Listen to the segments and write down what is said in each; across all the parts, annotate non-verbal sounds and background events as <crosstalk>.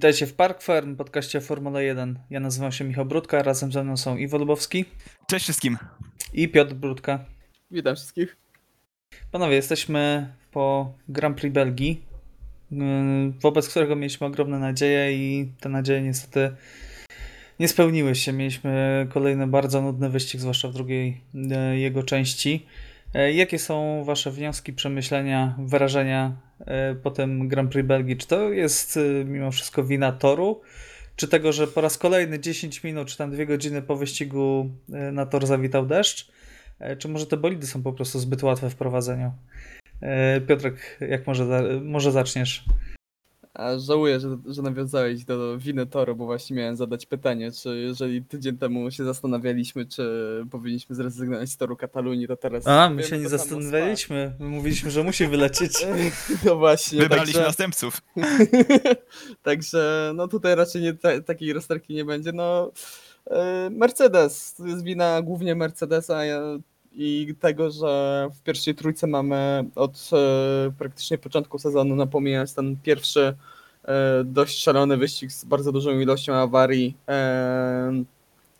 Witajcie w Park Fern, podcaście Formule 1. Ja nazywam się Michał Brudka, razem ze mną są Iwo Lubowski Cześć wszystkim. i Piotr Brudka. Witam wszystkich. Panowie, jesteśmy po Grand Prix Belgii, yy, wobec którego mieliśmy ogromne nadzieje i te nadzieje niestety nie spełniły się. Mieliśmy kolejny bardzo nudny wyścig, zwłaszcza w drugiej yy, jego części. Yy, Jakie są Wasze wnioski, przemyślenia, wrażenia yy, po tym Grand Prix Belgii? Czy to jest yy, mimo wszystko wina toru? Czy tego, że po raz kolejny 10 minut, czy tam 2 godziny po wyścigu yy, na tor zawitał deszcz? E, Czy może te bolidy są po prostu zbyt łatwe w prowadzeniu? E, Piotrek, jak może, może zaczniesz? A żałuję, że, że nawiązałeś do winy toru, bo właśnie miałem zadać pytanie, czy jeżeli tydzień temu się zastanawialiśmy, czy powinniśmy zrezygnować z toru Katalunii, to teraz... A, my się nie zastanawialiśmy. My mówiliśmy, że musi wylecieć. <laughs> No właśnie, Wybraliśmy także, następców. <laughs> także no tutaj raczej nie, ta, takiej rozterki nie będzie. No, e, Mercedes, to jest wina głównie Mercedesa ja- i tego, że w pierwszej trójce mamy od e, praktycznie początku sezonu, no pomijając ten pierwszy e, dość szalony wyścig z bardzo dużą ilością awarii. E,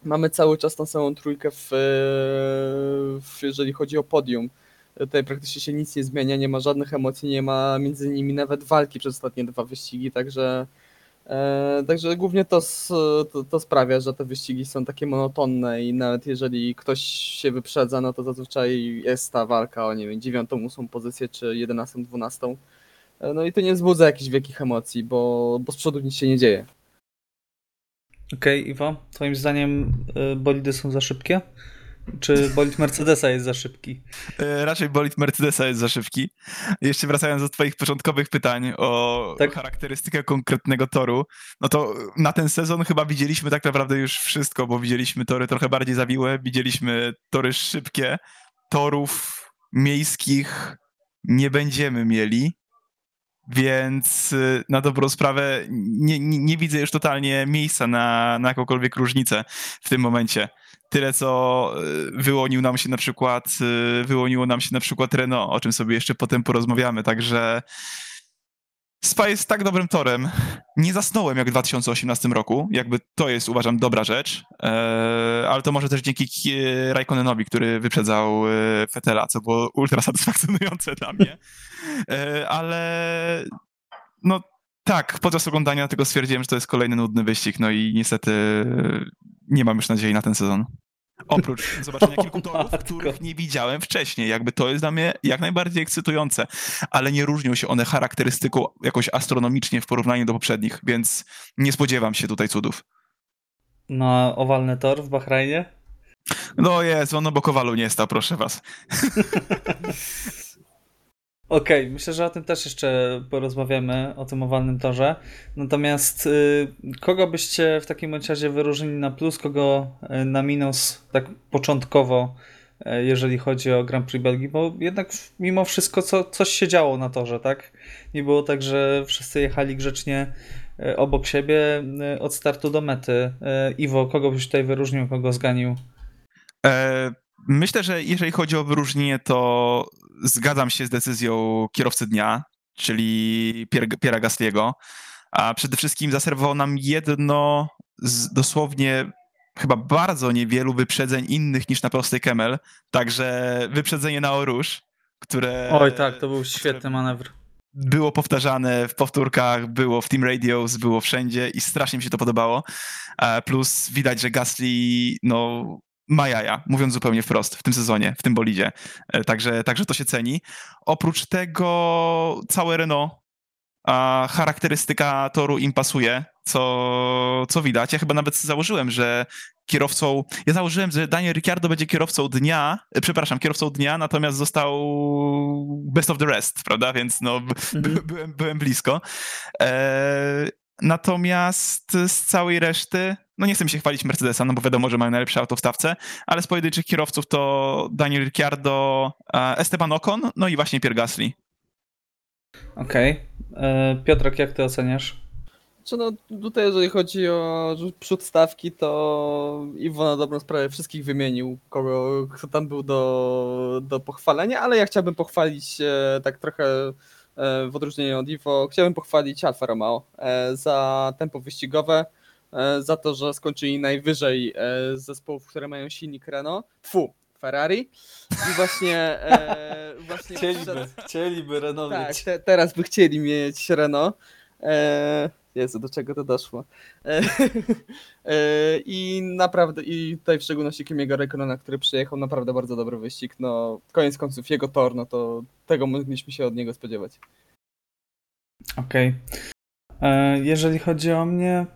mamy cały czas tą samą trójkę, w, w, jeżeli chodzi o podium. Tutaj praktycznie się nic nie zmienia, nie ma żadnych emocji, nie ma między nimi nawet walki przez ostatnie dwa wyścigi, także, także głównie to, to, to sprawia, że te wyścigi są takie monotonne i nawet jeżeli ktoś się wyprzedza, no to zazwyczaj jest ta walka o, nie wiem, dziewiątą, ósmą pozycję, czy jedenastą, dwunastą. E, No i to nie wzbudza jakichś wielkich emocji, bo, bo z przodu nic się nie dzieje. Okej, Iwo, twoim zdaniem y, bolidy są za szybkie? Czy bolid Mercedesa jest za szybki? E, Raczej bolid Mercedesa jest za szybki. Jeszcze wracając do twoich początkowych pytań o Tak. charakterystykę konkretnego toru, no to na ten sezon chyba widzieliśmy tak naprawdę już wszystko, bo widzieliśmy tory trochę bardziej zawiłe, widzieliśmy tory szybkie, torów miejskich nie będziemy mieli, więc y, na dobrą sprawę nie, nie, nie widzę już totalnie miejsca na, na jakąkolwiek różnicę w tym momencie tyle, co y, wyłonił nam się na przykład, y, wyłoniło nam się na przykład Renault, o czym sobie jeszcze potem porozmawiamy, także Spa jest tak dobrym torem. Nie zasnąłem jak w 2018 roku, jakby to jest uważam dobra rzecz, e, ale to może też dzięki Ki- Raikkonenowi, który wyprzedzał e, Fetela, co było ultra satysfakcjonujące dla mnie, e, ale no tak, podczas oglądania tego stwierdziłem, że to jest kolejny nudny wyścig, no i niestety nie mam już nadziei na ten sezon. Oprócz <laughs> zobaczenia kilku torów, których nie widziałem wcześniej. Jakby to jest dla mnie jak najbardziej ekscytujące, ale nie różnią się one charakterystyką jakoś astronomicznie w porównaniu do poprzednich, więc nie spodziewam się tutaj cudów. Na owalny tor w Bahrajnie? No jest, on obok owalu nie stał, proszę was. <laughs> Okej, myślę, że o tym też jeszcze porozmawiamy, o tym owalnym torze. Natomiast y, kogo byście w takim razie wyróżnili na plus, kogo y, na minus, tak początkowo, y, jeżeli chodzi o Grand Prix Belgii? Bo jednak mimo wszystko co, coś się działo na torze, tak? Nie było tak, że wszyscy jechali grzecznie obok siebie od startu do mety. Iwo, kogo byś tutaj wyróżnił, kogo zganił? E, myślę, że jeżeli chodzi o wyróżnienie, to zgadzam się z decyzją kierowcy dnia, czyli Pier- Piera Gasliego. A przede wszystkim zaserwował nam jedno z dosłownie chyba bardzo niewielu wyprzedzeń innych niż na prostej Kemel. Także wyprzedzenie na Orusz, które. Oj tak, to był świetny manewr. było powtarzane w powtórkach, było w Team Radios, było wszędzie i strasznie mi się to podobało. E, Plus widać, że Gasly no, ma jaja, mówiąc zupełnie wprost, w tym sezonie, w tym bolidzie. E, Także, także to się ceni. Oprócz tego całe Renault, a charakterystyka toru im pasuje, co, co widać. Ja chyba nawet założyłem, że kierowcą. Ja założyłem, że Daniel Ricciardo będzie kierowcą dnia, e, przepraszam, kierowcą dnia, natomiast został best of the rest, prawda? Więc no, Mhm. byłem, byłem blisko. E, natomiast z całej reszty, no nie chcę mi się chwalić Mercedesa, no bo wiadomo, że mają najlepsze auto w stawce, ale z pojedynczych kierowców to Daniel Ricciardo, e, Esteban Ocon, no i właśnie Pierre Gasly. Okej. E, Piotrek, jak ty oceniasz? Czy no tutaj jeżeli chodzi o przód stawki, to Iwo na dobrą sprawę wszystkich wymienił, kogo, kto tam był do, do pochwalenia, ale ja chciałbym pochwalić e, tak trochę w odróżnieniu od Iwo, chciałbym pochwalić Alfa Romeo za tempo wyścigowe, za to, że skończyli najwyżej e, z zespołów, które mają silnik Renault. Fu, Ferrari. I właśnie, e, <laughs> właśnie Chcieliby, przed- chcieliby Renault tak, mieć. te, teraz by chcieli mieć Renault. E, Jezu, do czego to doszło. E, <laughs> e, I naprawdę, i tutaj w szczególności Kimiego Raikkonena, który przyjechał, naprawdę bardzo dobry wyścig. No, koniec końców jego tor, no to tego mogliśmy się od niego spodziewać. Okej. E, Jeżeli chodzi o mnie,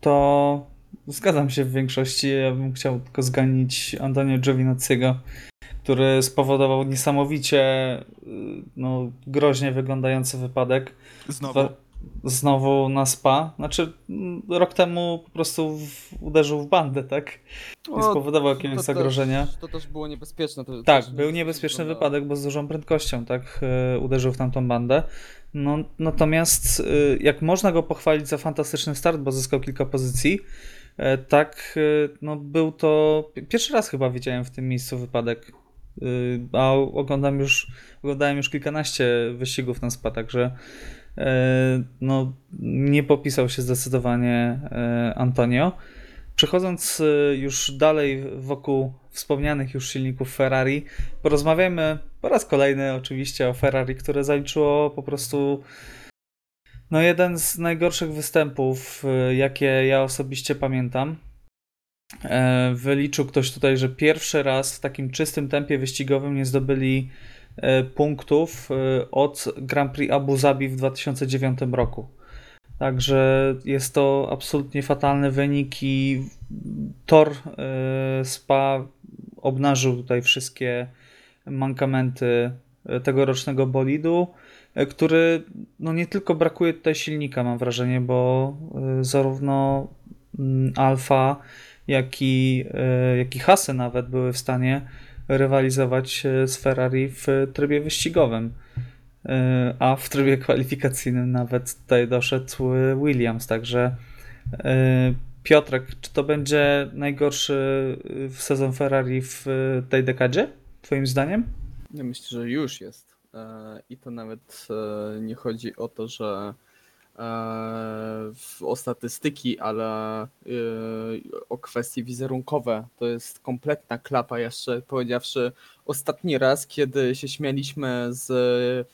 to zgadzam się w większości. Ja bym chciał tylko zganić Antonio Giovinazziego, który spowodował niesamowicie y, no, groźnie wyglądający wypadek. Znowu. Znowu na spa. Znaczy, mm, rok temu po prostu w, uderzył w bandę, tak? Nie spowodował jakiegoś to zagrożenia. Też, to też było niebezpieczne. To Tak, też był niebezpieczny wypadek, bo z dużą prędkością tak e, uderzył w tamtą bandę. No, natomiast e, jak można go pochwalić za fantastyczny start, bo zyskał kilka pozycji, e, tak e, no, był to pi- pierwszy raz chyba widziałem w tym miejscu wypadek. E, A oglądam już, oglądałem już kilkanaście wyścigów na spa, także e, no, nie popisał się zdecydowanie e, Antonio. Przechodząc y, już dalej wokół wspomnianych już silników Ferrari, porozmawiajmy po raz kolejny oczywiście o Ferrari, które zaliczyło po prostu no jeden z najgorszych występów, y, jakie ja osobiście pamiętam. E, Wyliczył ktoś tutaj, że pierwszy raz w takim czystym tempie wyścigowym nie zdobyli e, punktów e, od Grand Prix Abu Zabi w 2009 roku. Także jest to absolutnie fatalny wynik i Tor e, Spa obnażył tutaj wszystkie mankamenty e, tegorocznego bolidu, e, który no nie tylko brakuje tutaj silnika, mam wrażenie, bo zarówno mm, Alfa, jak i, jak i Hasy nawet były w stanie rywalizować z Ferrari w trybie wyścigowym. A w trybie <laughs> kwalifikacyjnym nawet tutaj doszedł Williams, także Piotrek, czy to będzie najgorszy e, sezon Ferrari w e, tej dekadzie, twoim zdaniem? Ja myślę, że już jest. E, I to nawet e, nie chodzi o to, że e, o statystyki, ale e, o kwestie wizerunkowe. To jest kompletna klapa, jeszcze powiedziawszy. Ostatni raz, kiedy się śmialiśmy z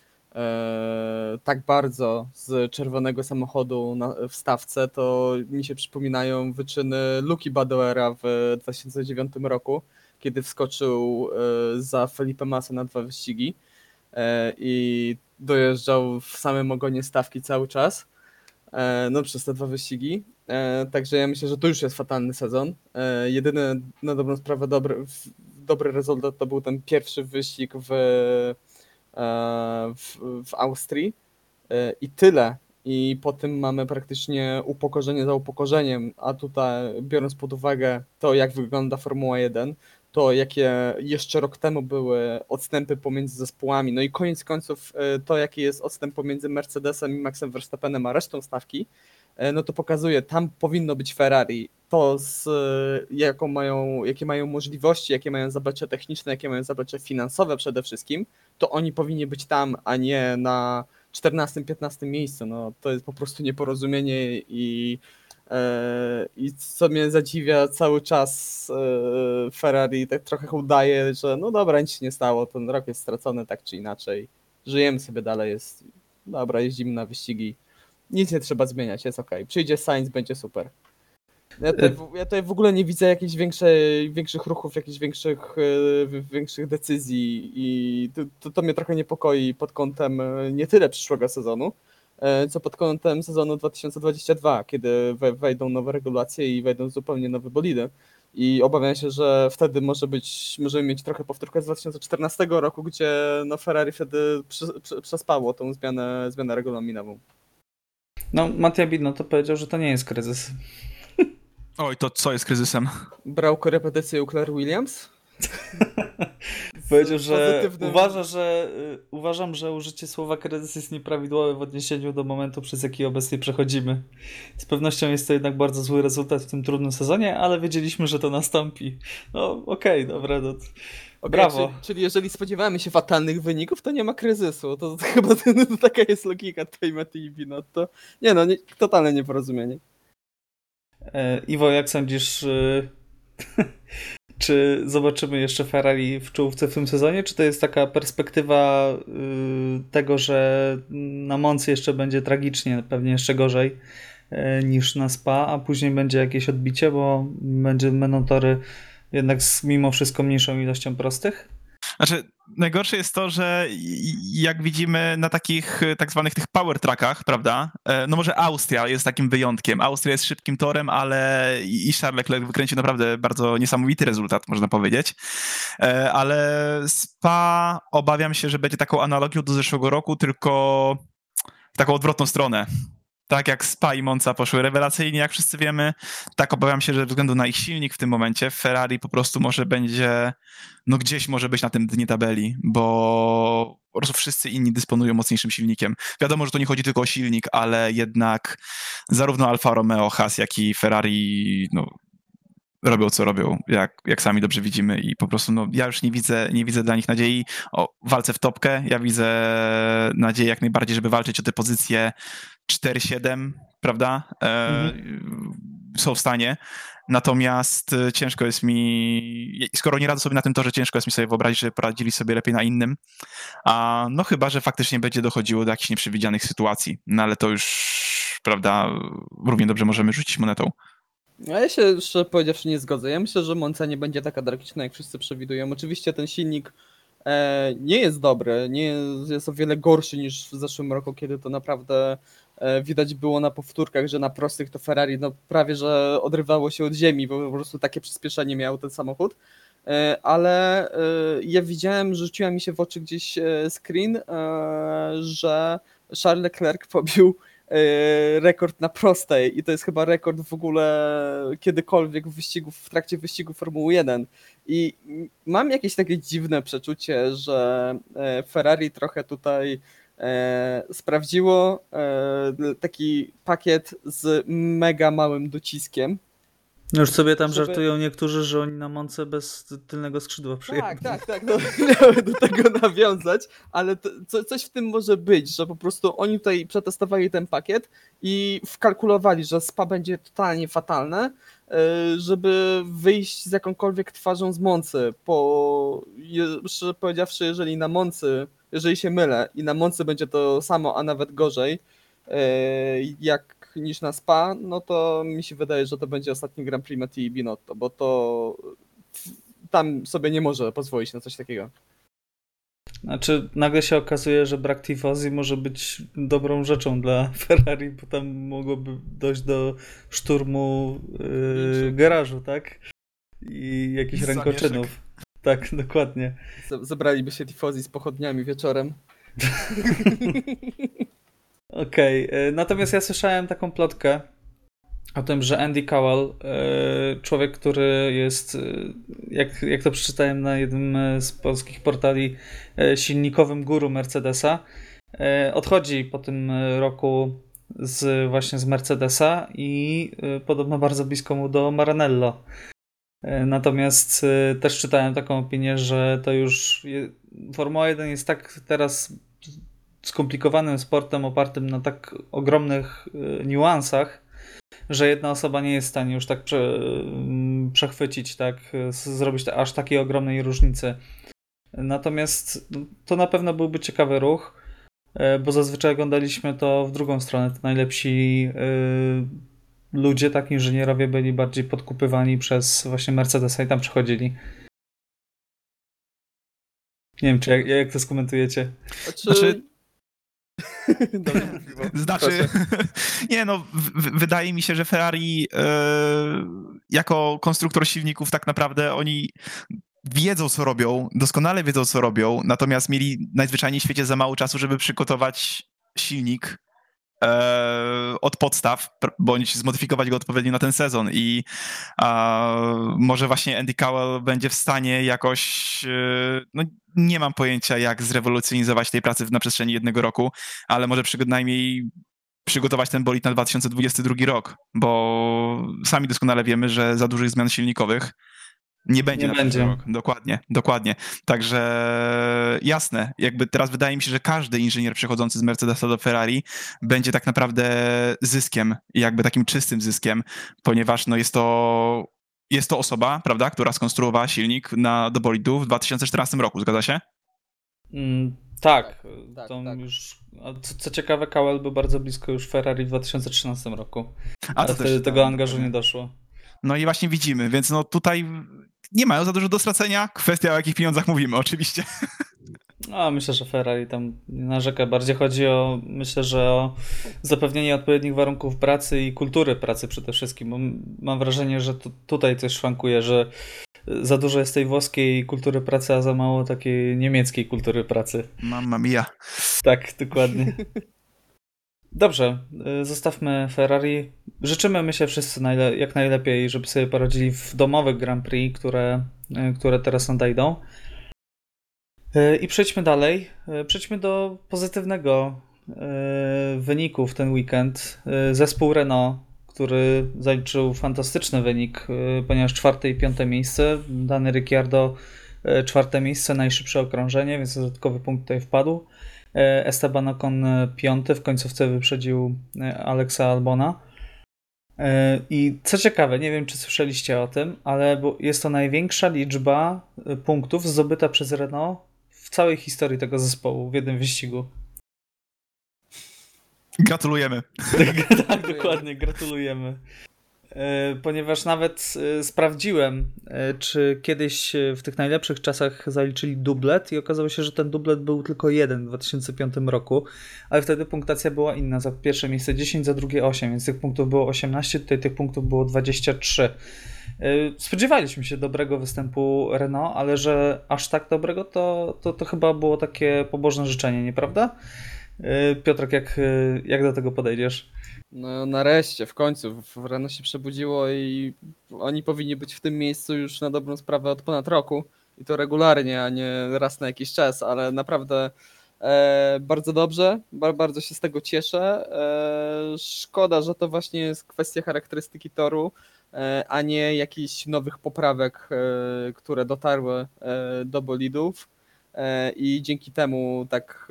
tak bardzo z czerwonego samochodu na, w stawce, to mi się przypominają wyczyny Luki Badoera w 2009 roku kiedy wskoczył e, za Felipe Massa na dwa wyścigi e, i dojeżdżał w samym ogonie stawki cały czas, e, no przez te dwa wyścigi. E, Także ja myślę, że to już jest fatalny sezon. E, Jedyny na dobrą sprawę dobry, dobry rezultat to był ten pierwszy wyścig w, e, w, w Austrii. E, i tyle. I po tym mamy praktycznie upokorzenie za upokorzeniem, a tutaj biorąc pod uwagę to, jak wygląda Formuła 1, to jakie jeszcze rok temu były odstępy pomiędzy zespołami, no i koniec końców e, to, jaki jest odstęp pomiędzy Mercedesem i Maxem Verstappenem a resztą stawki, e, no to pokazuje, tam powinno być Ferrari. To, z, e, jaką mają, jakie mają możliwości, jakie mają zaplecze techniczne, jakie mają zaplecze finansowe przede wszystkim, to oni powinni być tam, a nie na 14-15 miejscu. No, to jest po prostu nieporozumienie i E, I co mnie zadziwia cały czas e, Ferrari tak trochę udaje, że no dobra, nic się nie stało, ten rok jest stracony tak czy inaczej. Żyjemy sobie dalej, jest dobra, jeździmy na wyścigi. Nic nie trzeba zmieniać, jest ok. Przyjdzie Sainz, będzie super. Ja tutaj, w- ja tutaj w ogóle nie widzę jakichś większej, większych ruchów, jakichś większych, e, większych decyzji i to, to, mnie trochę niepokoi pod kątem e, nie tyle przyszłego sezonu, e, co pod kątem sezonu 2022, kiedy we- wejdą nowe regulacje i wejdą zupełnie nowe bolidy. I obawiam się, że wtedy może być, możemy mieć trochę powtórkę z 2014 roku, gdzie no Ferrari wtedy prze- prze- przespało tą zmianę, zmianę regulaminową. No, Mattia Bidno to powiedział, że to nie jest kryzys. <laughs> Oj, to co jest kryzysem? Brał korepetycję u Claire Williams? <laughs> Powiedział, że pozytywnym- uważa, że y, uważam, że użycie słowa kryzys jest nieprawidłowe w odniesieniu do momentu, przez jaki obecnie przechodzimy. Z pewnością jest to jednak bardzo zły rezultat w tym trudnym sezonie, ale wiedzieliśmy, że to nastąpi. No okej, dobra, no. Okej, Brawo. Czyli, czyli jeżeli spodziewamy się fatalnych wyników, to nie ma kryzysu. To, to <laughs> chyba to, taka jest logika tej mety i no to Nie no, nie, totalne nieporozumienie. E, Iwo, jak sądzisz, y, <laughs> czy zobaczymy jeszcze Ferrari w czołówce w tym sezonie, czy to jest taka perspektywa y, tego, że na Moncy jeszcze będzie tragicznie, pewnie jeszcze gorzej y, niż na Spa, a później będzie jakieś odbicie, bo będzie, będą tory jednak z mimo wszystko mniejszą ilością prostych? Znaczy, najgorsze jest to, że jak widzimy na takich e, tak zwanych tych power trackach, prawda? e, No może Austria jest takim wyjątkiem. Austria jest szybkim torem, ale i i Charles Leclerc wykręcił naprawdę bardzo niesamowity rezultat, można powiedzieć. E, Ale Spa obawiam się, że będzie taką analogią do zeszłego roku, tylko w taką odwrotną stronę. Tak jak Spa i Monza poszły rewelacyjnie, jak wszyscy wiemy, tak obawiam się, że ze względu na ich silnik w tym momencie Ferrari po prostu może będzie no gdzieś może być na tym dnie tabeli, bo po prostu wszyscy inni dysponują mocniejszym silnikiem. Wiadomo, że to nie chodzi tylko o silnik, ale jednak zarówno Alfa Romeo, Haas, jak i Ferrari no, robią co robią, jak, jak sami dobrze widzimy i po prostu no, ja już nie widzę, nie widzę dla nich nadziei o walce w topkę. Ja widzę nadzieję jak najbardziej, żeby walczyć o te pozycje 4-7, prawda? E, Są w stanie. Natomiast e, ciężko jest mi, skoro nie radzę sobie na tym torze, ciężko jest mi sobie wyobrazić, że poradzili sobie lepiej na innym. A no chyba, że faktycznie będzie dochodziło do jakichś nieprzewidzianych sytuacji. No ale to już, prawda, równie dobrze możemy rzucić monetą. A ja się szczerze powiedziawszy nie zgodzę. Ja myślę, że Monza nie będzie taka tragiczna, jak wszyscy przewidują. Oczywiście ten silnik e, nie jest dobry, nie jest, jest o wiele gorszy niż w zeszłym roku, kiedy to naprawdę widać było na powtórkach, że na prostych to Ferrari no, prawie że odrywało się od ziemi, bo po prostu takie przyspieszenie miał ten samochód. E, ale e, ja widziałem, rzuciła mi się w oczy gdzieś e, screen, e, że Charles Leclerc pobił e, rekord na prostej i to jest chyba rekord w ogóle kiedykolwiek w wyścigu, w trakcie wyścigu Formuły 1 i mam jakieś takie dziwne przeczucie, że e, Ferrari trochę tutaj e, sprawdziło e, taki pakiet z mega małym dociskiem. No Już sobie tam Żeby- żartują niektórzy, że oni na Monce bez tylnego skrzydła przyjechali. Tak, tak, tak. <laughs> No, miałem do tego nawiązać, ale to, co, coś w tym może być, że po prostu oni tutaj przetestowali ten pakiet i wkalkulowali, że SPA będzie totalnie fatalne, e, żeby wyjść z jakąkolwiek twarzą z Moncy. Po, szczerze powiedziawszy, jeżeli na Moncy, jeżeli się mylę i na Moncy będzie to samo, a nawet gorzej, e, jak niż na SPA, no to mi się wydaje, że to będzie ostatni Grand Prix Mattii Binotto, bo to tam sobie nie może pozwolić na coś takiego. Znaczy, nagle się okazuje, że brak tifosi może być dobrą rzeczą dla <laughs> Ferrari, bo tam mogłoby dojść do szturmu yy, garażu, tak? I jakichś Zamieszek. rękoczynów. Tak, <laughs> dokładnie. Z- Zebraliby się tifozi z pochodniami wieczorem. <laughs> Okej, yy, natomiast ja słyszałem taką plotkę o tym, że Andy Cowell, yy, człowiek, który jest, yy, jak, jak to przeczytałem na jednym yy, z polskich portali, silnikowym guru Mercedesa, odchodzi po tym roku z, właśnie z Mercedesa i podobno bardzo blisko mu do Maranello. Natomiast też czytałem taką opinię, że to już Formuła 1 jest tak teraz skomplikowanym sportem opartym na tak ogromnych niuansach, że jedna osoba nie jest w stanie już tak prze, mm, przechwycić, tak, zrobić aż takiej ogromnej różnicy. Natomiast no, to na pewno byłby ciekawy ruch, y, bo zazwyczaj oglądaliśmy to w drugą stronę. To najlepsi y, ludzie, tak, inżynierowie byli bardziej podkupywani przez właśnie Mercedesa i tam przechodzili. Nie wiem, czy jak, jak to skomentujecie. Znaczy... <laughs> <laughs> Znaczy-. Znaczy, <laughs> nie no, wydaje mi się, że Ferrari e, jako konstruktor silników tak naprawdę oni wiedzą, co robią, doskonale wiedzą, co robią, natomiast mieli najzwyczajniej w świecie za mało czasu, żeby przygotować silnik od podstaw, bądź zmodyfikować go odpowiednio na ten sezon. I może właśnie Andy Cowell będzie w stanie jakoś, e, no nie mam pojęcia jak zrewolucjonizować tej pracy na przestrzeni jednego roku, ale może przynajmniej przygotować ten bolid na 2022 rok, bo sami doskonale wiemy, że za dużych zmian silnikowych nie będzie nie na będzie. rok. Dokładnie, dokładnie. Także jasne, jakby teraz wydaje mi się, że każdy inżynier przechodzący z Mercedesa do Ferrari będzie tak naprawdę zyskiem, jakby takim czystym zyskiem, ponieważ no jest to jest to osoba, prawda, która skonstruowała silnik na, do bolidu w 2014 roku, zgadza się? Mm, tak, tak, to tak. już. Co, co ciekawe, Kawel był bardzo blisko już Ferrari w 2013 roku. A wtedy tego tak, angażu nie doszło. No i właśnie widzimy, więc no tutaj nie mają za dużo do stracenia. Kwestia o jakich pieniądzach mówimy, oczywiście. No, myślę, że Ferrari tam nie narzeka. Bardziej chodzi o, myślę, że o zapewnienie odpowiednich warunków pracy i kultury pracy przede wszystkim. Bo mam wrażenie, że tu, tutaj coś szwankuje, że za dużo jest tej włoskiej kultury pracy, a za mało takiej niemieckiej kultury pracy. Mamma mia. Tak, dokładnie. <laughs> Dobrze, y, zostawmy Ferrari. Życzymy my się wszyscy najle jak najlepiej, żeby sobie poradzili w domowych Grand Prix, które, y, które teraz nadejdą. Y, I przejdźmy dalej. Przejdźmy do pozytywnego wyniku w ten weekend. Zespół Renault, który zaliczył fantastyczny wynik, ponieważ czwarte i piąte miejsce. Dany Ricciardo czwarte miejsce, najszybsze okrążenie, więc dodatkowy punkt tutaj wpadł. E, Esteban Ocon e, piąty, w końcówce wyprzedził e, Alexa Albona. I co ciekawe, nie wiem czy słyszeliście o tym, ale jest to największa liczba punktów zdobyta przez Renault w całej historii tego zespołu w jednym wyścigu. Gratulujemy. <laughs> tak, dokładnie, gratulujemy. E, ponieważ nawet e, sprawdziłem, e, czy kiedyś w tych najlepszych czasach zaliczyli dublet i okazało się, że ten dublet był tylko jeden w 2005 roku, ale wtedy punktacja była inna. Za pierwsze miejsce 10, za drugie 8, więc tych punktów było 18, tutaj tych punktów było 23. Spodziewaliśmy się dobrego występu Renault, ale że aż tak dobrego, to, to, to chyba było takie pobożne życzenie, nieprawda? Piotrek, jak, jak do tego podejdziesz? No nareszcie, w końcu, Renault się przebudziło i oni powinni być w tym miejscu już na dobrą sprawę od ponad roku i to regularnie, a nie raz na jakiś czas, ale naprawdę e, bardzo dobrze, bardzo się z tego cieszę. E, szkoda, że to właśnie jest kwestia charakterystyki toru, e, a nie jakichś nowych poprawek, e, które dotarły e, do bolidów e, i dzięki temu tak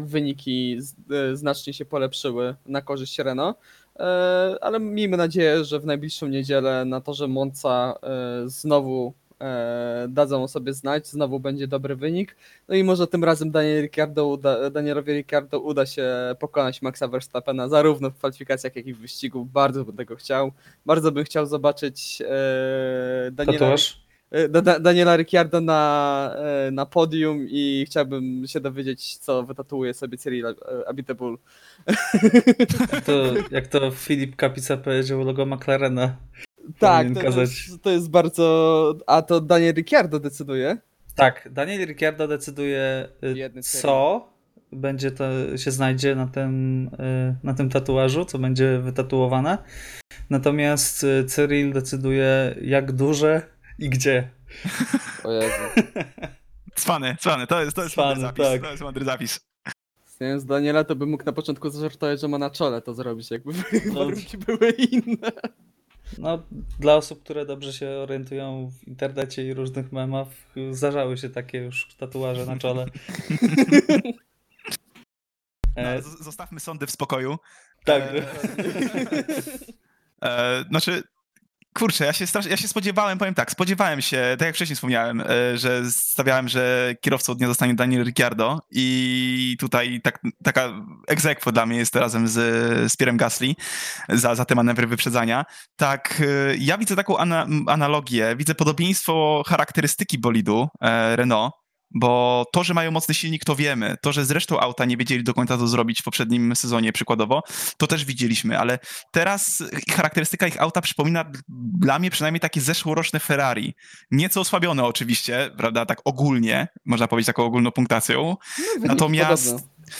wyniki e, znacznie się polepszyły na korzyść Renault, e, ale miejmy nadzieję, że w najbliższą niedzielę na torze Monza e, znowu dadzą o sobie znać, znowu będzie dobry wynik. No i może tym razem Daniel Ricciardo uda, Danielowi Ricciardo uda się pokonać Maxa Verstappena zarówno w kwalifikacjach, jak i w wyścigu. Bardzo bym tego chciał. Bardzo bym chciał zobaczyć Daniela. Tatuaż? E, Daniela Ricciardo na, e, na podium i chciałbym się dowiedzieć, co wytatuuje sobie Cyril e, Abiteboul. To, jak to Filip Kapica powiedział, logo McLarena. Tak, to jest, to jest, bardzo... A to Daniel Ricciardo decyduje? Tak, Daniel Ricciardo decyduje, co będzie to, się znajdzie na tym, na tym tatuażu, co będzie wytatuowane. Natomiast Cyril decyduje, jak duże i gdzie? O Jezu. <laughs> Cwany, cwany, to jest, to jest cwany, zapis. Tak. To jest mądry zapis. Z Daniela to bym mógł na początku zażartować, że ma na czole to zrobić, jakby <laughs> no. warunki były inne. No, dla osób, które dobrze się orientują w internecie i różnych memach, zdarzały się takie już tatuaże na czole. <laughs> No, e, zostawmy sądy w spokoju. Tak. E, e, znaczy, Kurczę, ja się, strasz... ja się spodziewałem, powiem tak, spodziewałem się, tak jak wcześniej wspomniałem, e, że stawiałem, że kierowcą dnia zostanie Daniel Ricciardo i tutaj tak, taka egzekwo dla mnie jest razem z, z Pierrem Gasly za, za te manewry wyprzedzania. Tak, e, ja widzę taką ana analogię, widzę podobieństwo charakterystyki bolidu e, Renault bo to, że mają mocny silnik, to wiemy. To, że zresztą auta nie wiedzieli do końca to zrobić w poprzednim sezonie przykładowo, to też widzieliśmy, ale teraz charakterystyka ich auta przypomina dla mnie przynajmniej takie zeszłoroczne Ferrari. Nieco osłabione oczywiście, prawda, tak ogólnie, można powiedzieć taką ogólną punktacją. No, Natomiast,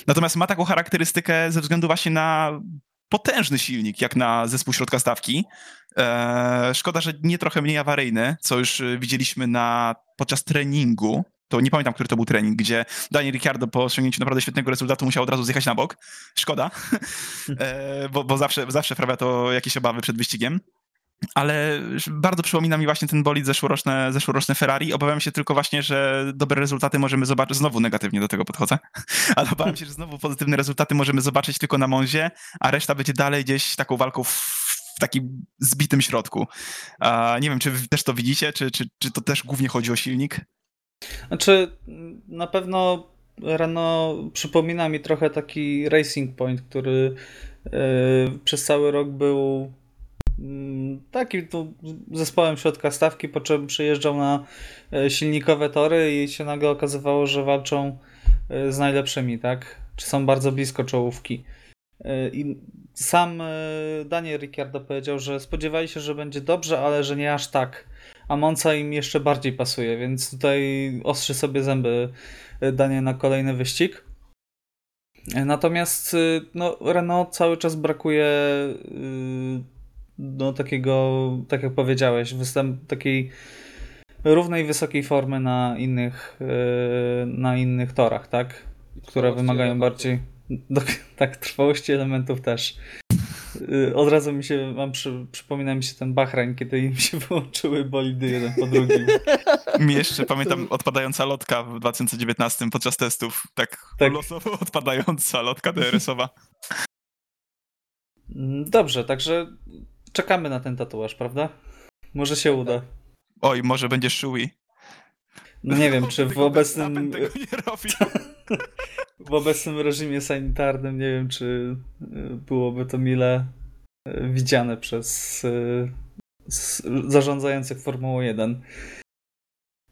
natomiast ma taką charakterystykę ze względu właśnie na potężny silnik, jak na zespół środka stawki. Eee, szkoda, że nie trochę mniej awaryjny, co już widzieliśmy na, podczas treningu. To nie pamiętam, który to był trening, gdzie Daniel Ricciardo po osiągnięciu naprawdę świetnego rezultatu musiał od razu zjechać na bok. <laughs> Szkoda, eee, <laughs> bo, bo zawsze, zawsze sprawia to jakieś obawy przed wyścigiem. Ale bardzo przypomina mi właśnie ten bolid zeszłoroczne, zeszłoroczne Ferrari. Obawiam się tylko właśnie, że dobre rezultaty możemy zobaczyć. Znowu negatywnie do tego podchodzę, <laughs> ale obawiam się, że znowu pozytywne rezultaty możemy zobaczyć tylko na Monzie, a reszta będzie dalej gdzieś taką walką w, w takim zbitym środku. Nie wiem, czy też to widzicie, czy, czy, czy to też głównie chodzi o silnik? Znaczy, na pewno Renault przypomina mi trochę taki Racing Point, który yy, przez cały rok był mm, takim tu zespołem środka stawki, po czym przyjeżdżał na e, silnikowe tory i się nagle okazywało, że walczą e, z najlepszymi, tak? Czy są bardzo blisko czołówki. I sam Daniel Ricciardo powiedział, że spodziewali się, że będzie dobrze, ale że nie aż tak. A Monza im jeszcze bardziej pasuje, więc tutaj ostrzy sobie zęby e, Daniel na kolejny wyścig. Natomiast y, no, Renault cały czas brakuje y, no, takiego, tak jak powiedziałeś, występ takiej równej, wysokiej formy na innych, y, na innych torach, tak? Które wymagają bardziej. dok- <laughs> Tak, trwałości elementów też. Y, Od razu mi się, mam przy, przypomina mi się ten Bahrain, kiedy im się <laughs> wyłączyły bolidy jeden po drugim. Mi jeszcze pamiętam odpadająca lotka w 2019 podczas testów. Tak, Tak. losowo odpadająca lotka DRS-owa. Mm, Dobrze, także czekamy na ten tatuaż, prawda? Może się uda. Oj, może będzie Shui. No nie wiem, czy w obecnym, tego nie robi. <laughs> w obecnym reżimie sanitarnym, nie wiem, czy y, byłoby to mile y, widziane przez y, zarządzających Formułą 1.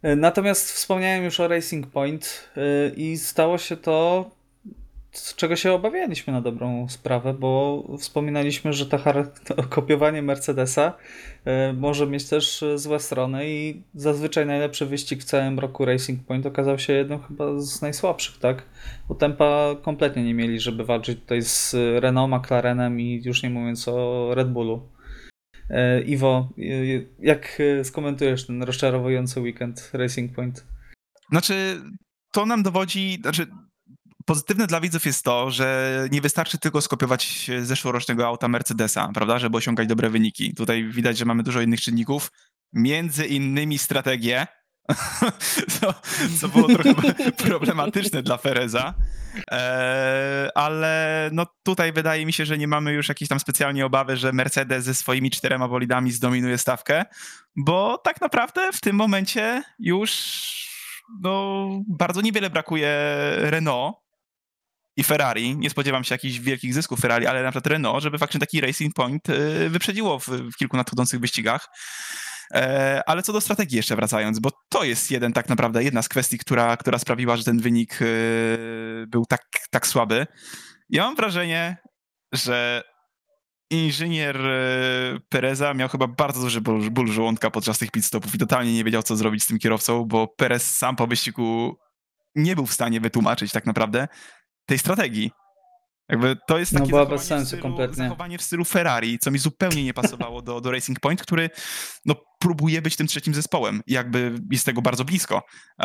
Y, Natomiast wspomniałem już o Racing Point i stało się to, z czego się obawialiśmy na dobrą sprawę, bo wspominaliśmy, że to <laughs> kopiowanie Mercedesa y, może mieć też y, złe strony i zazwyczaj najlepszy wyścig w całym roku Racing Point okazał się jednym chyba z najsłabszych, tak? Bo tempa kompletnie nie mieli, żeby walczyć tutaj z Renault, McLarenem i już nie mówiąc o Red Bullu. E, Iwo, jak skomentujesz ten rozczarowujący weekend Racing Point? Znaczy, to nam dowodzi, znaczy, pozytywne dla widzów jest to, że nie wystarczy tylko skopiować zeszłorocznego auta Mercedesa, prawda, żeby osiągać dobre wyniki. Tutaj widać, że mamy dużo innych czynników, między innymi strategię, <laughs> co, co było trochę <laughs> problematyczne dla Fereza, Eee, ale no tutaj wydaje mi się, że nie mamy już jakiejś tam specjalnie obawy, że Mercedes ze swoimi czterema bolidami zdominuje stawkę, bo tak naprawdę w tym momencie już no, bardzo niewiele brakuje Renault i Ferrari. Nie spodziewam się jakichś wielkich zysków Ferrari, ale na przykład Renault, żeby faktycznie taki Racing Point y, wyprzedziło w, w kilku nadchodzących wyścigach. E, Ale co do strategii jeszcze wracając, bo to jest jeden tak naprawdę, jedna z kwestii, która, która sprawiła, że ten wynik y, był tak, tak słaby. Ja mam wrażenie, że inżynier y, Pereza miał chyba bardzo duży ból, ból żołądka podczas tych pit stopów i totalnie nie wiedział, co zrobić z tym kierowcą, bo Perez sam po wyścigu nie był w stanie wytłumaczyć tak naprawdę tej strategii. Jakby to jest No, takie była zachowanie, bez sensu w stylu, kompletnie. zachowanie w stylu Ferrari, co mi zupełnie nie pasowało do, do Racing Point, który no, próbuje być tym trzecim zespołem jakby jest tego bardzo blisko. E,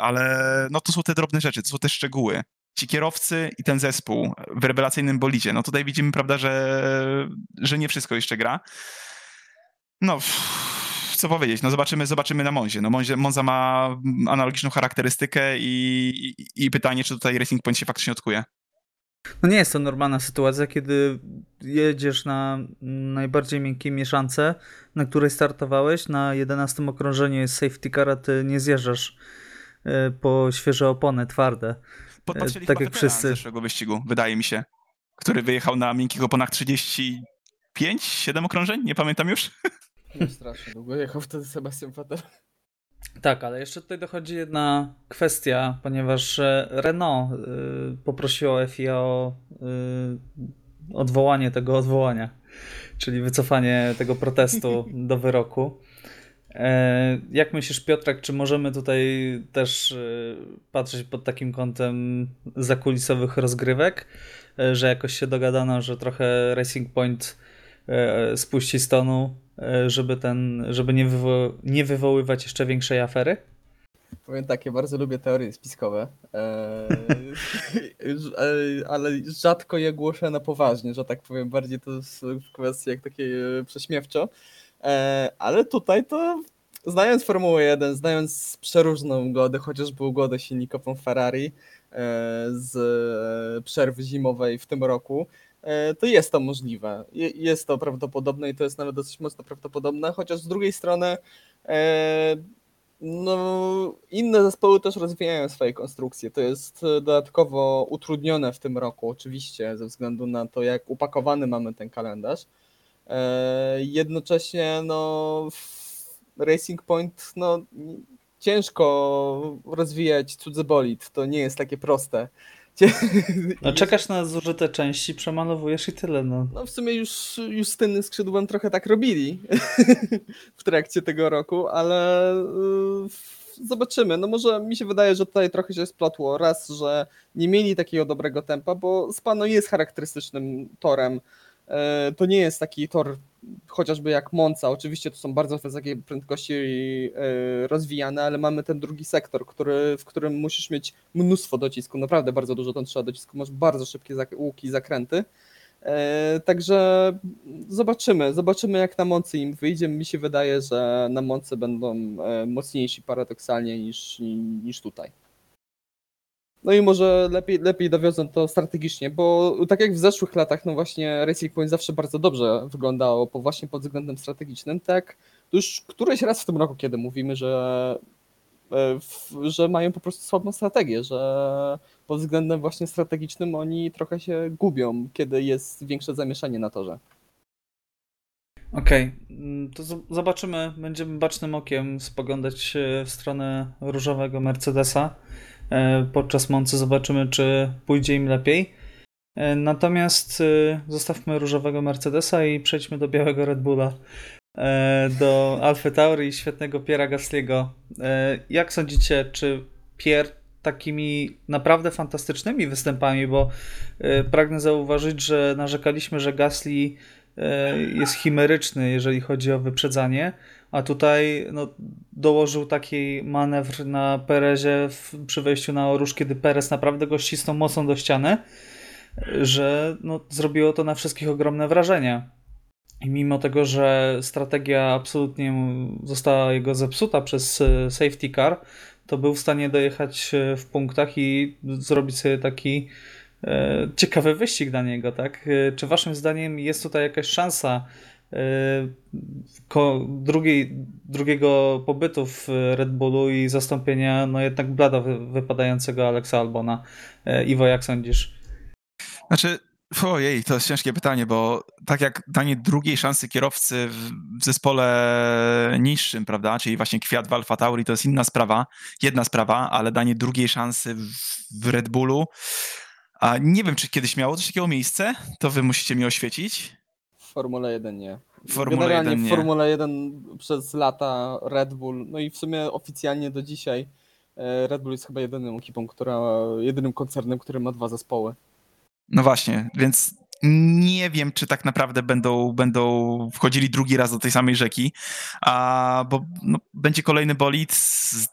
ale no, to są te drobne rzeczy, to są te szczegóły. Ci kierowcy i ten zespół w rewelacyjnym bolidzie. No tutaj widzimy, prawda, że, że nie wszystko jeszcze gra. No, pff, co powiedzieć, no zobaczymy, zobaczymy na Monzie. No Monzie, Monza ma analogiczną charakterystykę i, i, i pytanie, czy tutaj Racing Point się faktycznie odkuje. No nie jest to normalna sytuacja, kiedy jedziesz na najbardziej miękkiej mieszance, na której startowałeś, na 11 okrążeniu jest safety car, a ty nie zjeżdżasz e, po świeże opony twarde. Podpatrzyli tak chyba jak wszyscy. z zeszłego wyścigu, wydaje mi się, który wyjechał na miękkich oponach 35, 7 okrążeń, nie pamiętam już. <laughs> Strasznie długo jechał wtedy Sebastian Vettel. Tak, ale jeszcze tutaj dochodzi jedna kwestia, ponieważ e, Renault y, poprosiło FIA o y, odwołanie tego odwołania, czyli wycofanie tego protestu <laughs> do wyroku. E, jak myślisz, Piotrek, czy możemy tutaj też patrzeć pod takim kątem zakulisowych rozgrywek, e, że jakoś się dogadano, że trochę Racing Point spuści z tonu E, żeby ten, żeby nie, wywo nie wywoływać jeszcze większej afery? Powiem tak, ja bardzo lubię teorie spiskowe, <laughs> eee, ale rzadko je głoszę na poważnie, że tak powiem, bardziej to jest kwestia jak takie e, prześmiewczo, eee, ale tutaj to znając Formułę 1, znając przeróżną ugodę, chociażby ugodę silnikową Ferrari eee, z przerwy zimowej w tym roku, E, to jest to możliwe. Jest to prawdopodobne i to jest nawet dosyć mocno prawdopodobne, chociaż z drugiej strony e, no, inne zespoły też rozwijają swoje konstrukcje. To jest dodatkowo utrudnione w tym roku, oczywiście, ze względu na to, jak upakowany mamy ten kalendarz. E, jednocześnie, no, Racing Point, no, ciężko rozwijać cudzy bolid. To nie jest takie proste. No czekasz na zużyte części, przemalowujesz i tyle. No, no w sumie już, już z tylnym skrzydłem trochę tak robili <laughs> w trakcie tego roku, ale yy, zobaczymy. No może mi się wydaje, że tutaj trochę się splotło. Raz, że nie mieli takiego dobrego tempa, bo Spano jest charakterystycznym torem to nie jest taki tor chociażby jak Monza. Oczywiście to są bardzo wysokie prędkości e, rozwijane, ale mamy ten drugi sektor, który, w którym musisz mieć mnóstwo docisku, naprawdę bardzo dużo tam trzeba docisku, masz bardzo szybkie łuki, zakręty. E, także zobaczymy, zobaczymy jak na Moncy im wyjdzie. Mi się wydaje, że na Monce będą mocniejsi paradoksalnie niż, niż tutaj. No i może lepiej, lepiej dowiozą to strategicznie, bo tak jak w zeszłych latach, no właśnie Racing Point zawsze bardzo dobrze wyglądało, po właśnie pod względem strategicznym, tak już któryś raz w tym roku, kiedy mówimy, że, e, że mają po prostu słabą strategię, że pod względem właśnie strategicznym oni trochę się gubią, kiedy jest większe zamieszanie na torze. Okej, okay. Mm, to zobaczymy, będziemy bacznym okiem spoglądać w stronę różowego Mercedesa. E, podczas Moncy. Zobaczymy, czy pójdzie im lepiej. E, natomiast e, zostawmy różowego Mercedesa i przejdźmy do białego Red Bulla. Do Alfa Tauri i świetnego Piera Gasliego. Jak sądzicie, czy Pier takimi naprawdę fantastycznymi występami, bo pragnę zauważyć, że narzekaliśmy, że Gasly jest chimeryczny, jeżeli chodzi o wyprzedzanie, a tutaj no, dołożył taki manewr na Perezie w, przy wejściu na Orusz, kiedy Perez naprawdę go ścisnął mocą do ściany, że no, zrobiło to na wszystkich ogromne wrażenie. I mimo tego, że strategia absolutnie została jego zepsuta przez e, safety car, to był w stanie dojechać e, w punktach i zrobić sobie taki e, ciekawy wyścig dla niego, tak? Czy waszym zdaniem jest tutaj jakaś szansa drugiej, drugiego pobytu w Red Bullu i zastąpienia no jednak blada wypadającego Alexa Albona. E, Iwo, jak sądzisz? Znaczy, ojej, to jest ciężkie pytanie, bo tak jak danie drugiej szansy kierowcy w zespole niższym, prawda, czyli właśnie Kwiat w Alfa Tauri, to jest inna sprawa, jedna sprawa, ale danie drugiej szansy w Red Bullu, a nie wiem, czy kiedyś miało coś takiego miejsce, to wy musicie mi oświecić. Formule 1 nie. Formule Generalnie 1 nie. Formule 1 przez lata Red Bull, no i w sumie oficjalnie do dzisiaj e, Red Bull jest chyba jedyną ekipą, która, jedynym koncernem, który ma dwa zespoły. No właśnie, więc nie wiem, czy tak naprawdę będą, będą wchodzili drugi raz do tej samej rzeki, a, bo no, będzie kolejny bolid,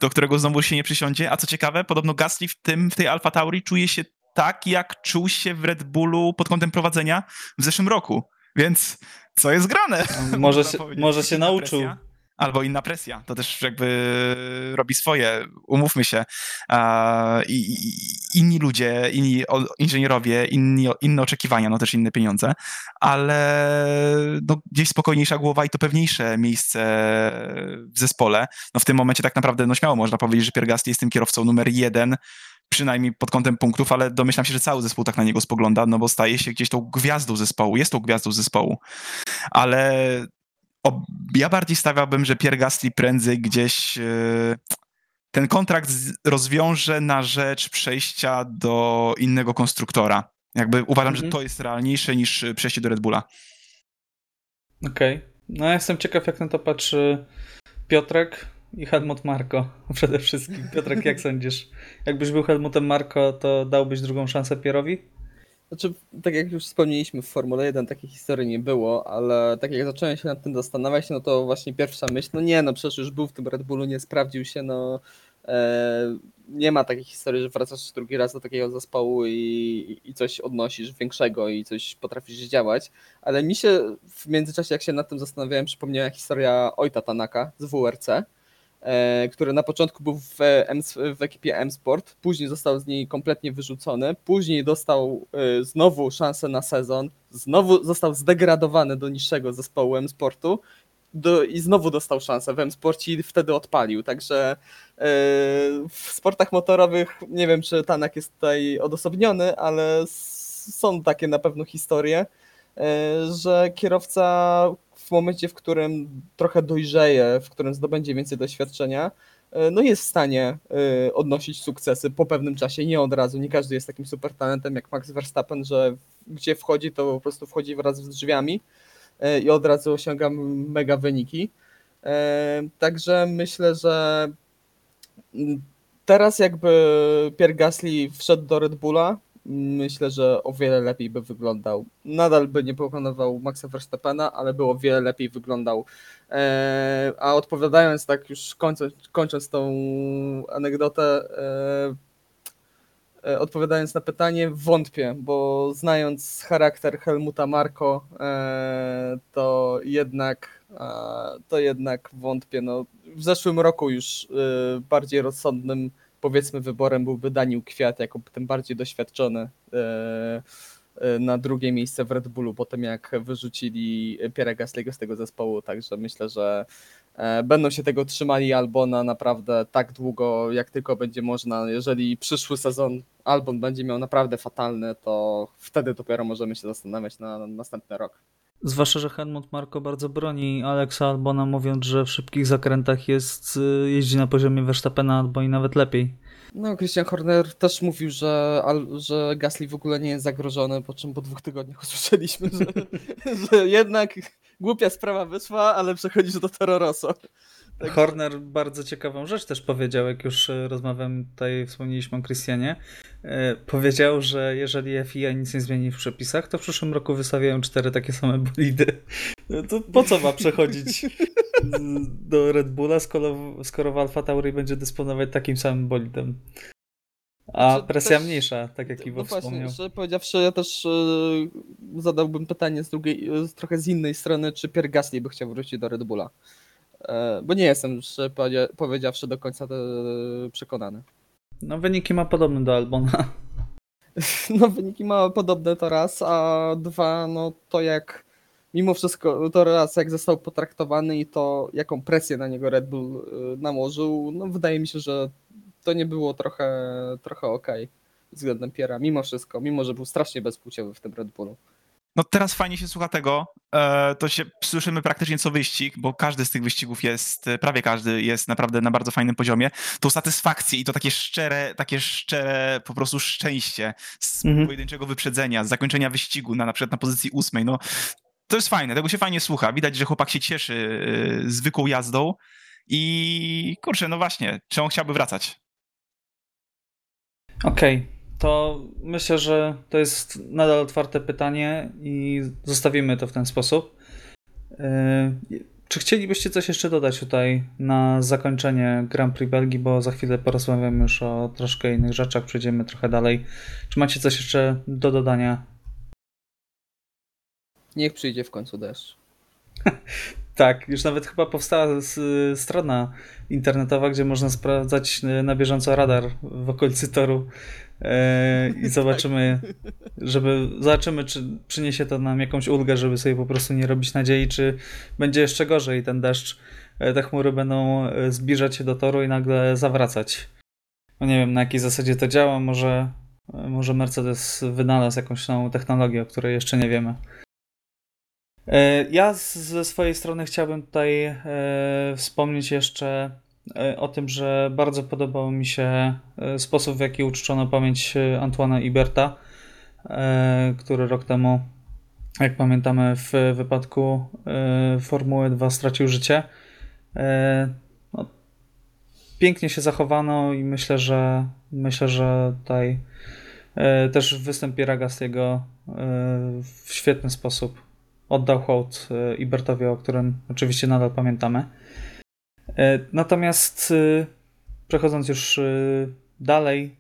do którego znowu się nie przysiądzie. A co ciekawe, podobno Gasly w, tym, w tej Alfa Tauri czuje się tak, jak czuł się w Red Bullu pod kątem prowadzenia w zeszłym roku. Więc co jest grane? <laughs> Może się, może się nauczył. Presja. Albo inna presja. To też jakby robi swoje. Umówmy się. I, inni ludzie, inni inżynierowie, inni, inne oczekiwania, no też inne pieniądze, ale no, gdzieś spokojniejsza głowa i to pewniejsze miejsce w zespole. No w tym momencie tak naprawdę, no śmiało można powiedzieć, że Piergasti jest tym kierowcą numer jeden przynajmniej pod kątem punktów, ale domyślam się, że cały zespół tak na niego spogląda, no bo staje się gdzieś tą gwiazdą zespołu, jest tą gwiazdą zespołu. Ale ja bardziej stawiałbym, że Pierre Gasly prędzej gdzieś e, ten kontrakt rozwiąże na rzecz przejścia do innego konstruktora. Jakby uważam, mhm. że to jest realniejsze niż przejście do Red Bulla. Okej. Okay. No ja jestem ciekaw, jak na to patrzy Piotrek i Helmut Marko <laughs> przede wszystkim. Piotrek, jak sądzisz? Jakbyś był Helmutem Marko, to dałbyś drugą szansę Pierowi? Znaczy, tak jak już wspomnieliśmy w Formule 1, takiej historii nie było, ale tak jak zacząłem się nad tym zastanawiać, no to właśnie pierwsza myśl, no nie, no przecież już był w tym Red Bullu, nie sprawdził się, no e, nie ma takiej historii, że wracasz drugi raz do takiego zespołu i, i coś odnosisz większego i coś potrafisz działać, ale mi się w międzyczasie, jak się nad tym zastanawiałem, przypomniała historia Ojta Tanaka z WRC, który na początku był w, w ekipie M-Sport, później został z niej kompletnie wyrzucony, później dostał e, znowu szansę na sezon, znowu został zdegradowany do niższego zespołu M-Sportu do, i znowu dostał szansę w M-Sporcie i wtedy odpalił. Także yy, w sportach motorowych nie wiem, czy Tanak jest tutaj odosobniony, ale są takie na pewno historie, że kierowca w momencie, w którym trochę dojrzeje, w którym zdobędzie więcej doświadczenia, e, no jest w stanie e, odnosić sukcesy po pewnym czasie, nie od razu. Nie każdy jest takim super talentem jak Max Verstappen, że gdzie wchodzi, to po prostu wchodzi wraz z drzwiami e, i od razu osiąga mega wyniki. Także myślę, że teraz jakby Pierre Gasly wszedł do Red Bulla, myślę, że o wiele lepiej by wyglądał. Nadal by nie pokonywał Maxa Verstappena, ale by o wiele lepiej wyglądał. E, a odpowiadając tak już kończąc, kończąc tą anegdotę, e, e, odpowiadając na pytanie, wątpię, bo znając charakter Helmuta Marko, to jednak to jednak wątpię. No, w zeszłym roku już bardziej rozsądnym powiedzmy wyborem byłby Daniel Kwiat jako ten bardziej doświadczony e, e, na drugie miejsce w Red Bullu, po tym jak wyrzucili Pierre Gasly'ego z tego zespołu, także myślę, że e, będą się tego trzymali Albona naprawdę tak długo, jak tylko będzie można. Jeżeli przyszły sezon Albon będzie miał naprawdę fatalny, to wtedy dopiero możemy się zastanawiać na, na następny rok. Zwłaszcza, że Helmut Marko bardzo broni Alexa Albona, mówiąc, że w szybkich zakrętach jest y, jeździ na poziomie Verstappena albo i nawet lepiej. No, Christian Horner też mówił, że, że Gasly w ogóle nie jest zagrożony, po czym po dwóch tygodniach <laughs> usłyszeliśmy, że, że jednak głupia sprawa wyszła, ale przechodzisz do Toro Rosso. Tak. Horner bardzo ciekawą rzecz też powiedział, jak już e, rozmawiamy tutaj, wspomnieliśmy o Christianie. E, powiedział, że jeżeli FIA nic nie zmieni w przepisach, to w przyszłym roku wystawiają cztery takie same bolidy. No to po co ma przechodzić do Red Bulla, skoro, skoro w Alfa Tauri będzie dysponować takim samym bolidem? A znaczy, presja też, mniejsza, tak jak Iwo no wspomniał. Właśnie, powiedziawszy, ja też yy, zadałbym pytanie z drugiej, z trochę z innej strony, czy Pierre Gasly by chciał wrócić do Red Bulla. E, bo nie jestem już powiedziawszy do końca e, przekonany. No wyniki ma podobne do Albona. <laughs> No wyniki ma podobne to raz, a dwa, no to jak mimo wszystko, to raz jak został potraktowany i to jaką presję na niego Red Bull e, nałożył, no wydaje mi się, że to nie było trochę, trochę okej okay względem Piera, mimo wszystko, mimo że był strasznie bezpłciowy w tym Red Bullu. No teraz fajnie się słucha tego, e, to się słyszymy praktycznie co wyścig, bo każdy z tych wyścigów jest, e, prawie każdy jest naprawdę na bardzo fajnym poziomie. Tą satysfakcję i to takie szczere, takie szczere po prostu szczęście z mhm. pojedynczego wyprzedzenia, z zakończenia wyścigu na, na przykład na pozycji ósmej, no to jest fajne, tego się fajnie słucha. Widać, że chłopak się cieszy e, zwykłą jazdą i kurczę, no właśnie, czy on chciałby wracać? Okej, okay to myślę, że to jest nadal otwarte pytanie i zostawimy to w ten sposób. E, czy chcielibyście coś jeszcze dodać tutaj na zakończenie Grand Prix Belgii, bo za chwilę porozmawiamy już o troszkę innych rzeczach, przejdziemy trochę dalej. Czy macie coś jeszcze do dodania? Niech przyjdzie w końcu deszcz. <laughs> tak, już nawet chyba powstała strona internetowa, gdzie można sprawdzać na bieżąco radar w okolicy toru i <laughs> zobaczymy, żeby zobaczymy, czy przyniesie to nam jakąś ulgę, żeby sobie po prostu nie robić nadziei, czy będzie jeszcze gorzej ten deszcz. E, te chmury będą e, zbliżać się do toru i nagle zawracać. No nie wiem, na jakiej zasadzie to działa. Może, może Mercedes wynalazł jakąś nową technologię, o której jeszcze nie wiemy. E, ja ze swojej strony chciałbym tutaj e, wspomnieć jeszcze e, o tym, że bardzo podobał mi się sposób, w jaki uczczono pamięć Antoana Iberta, który rok temu, jak pamiętamy, w wypadku Formuły 2 stracił życie. No, pięknie się zachowano i myślę, że myślę, że tutaj też występ Pieragastiego w świetny sposób oddał hołd e, Ibertowi, o którym oczywiście nadal pamiętamy. E, natomiast e, przechodząc już dalej,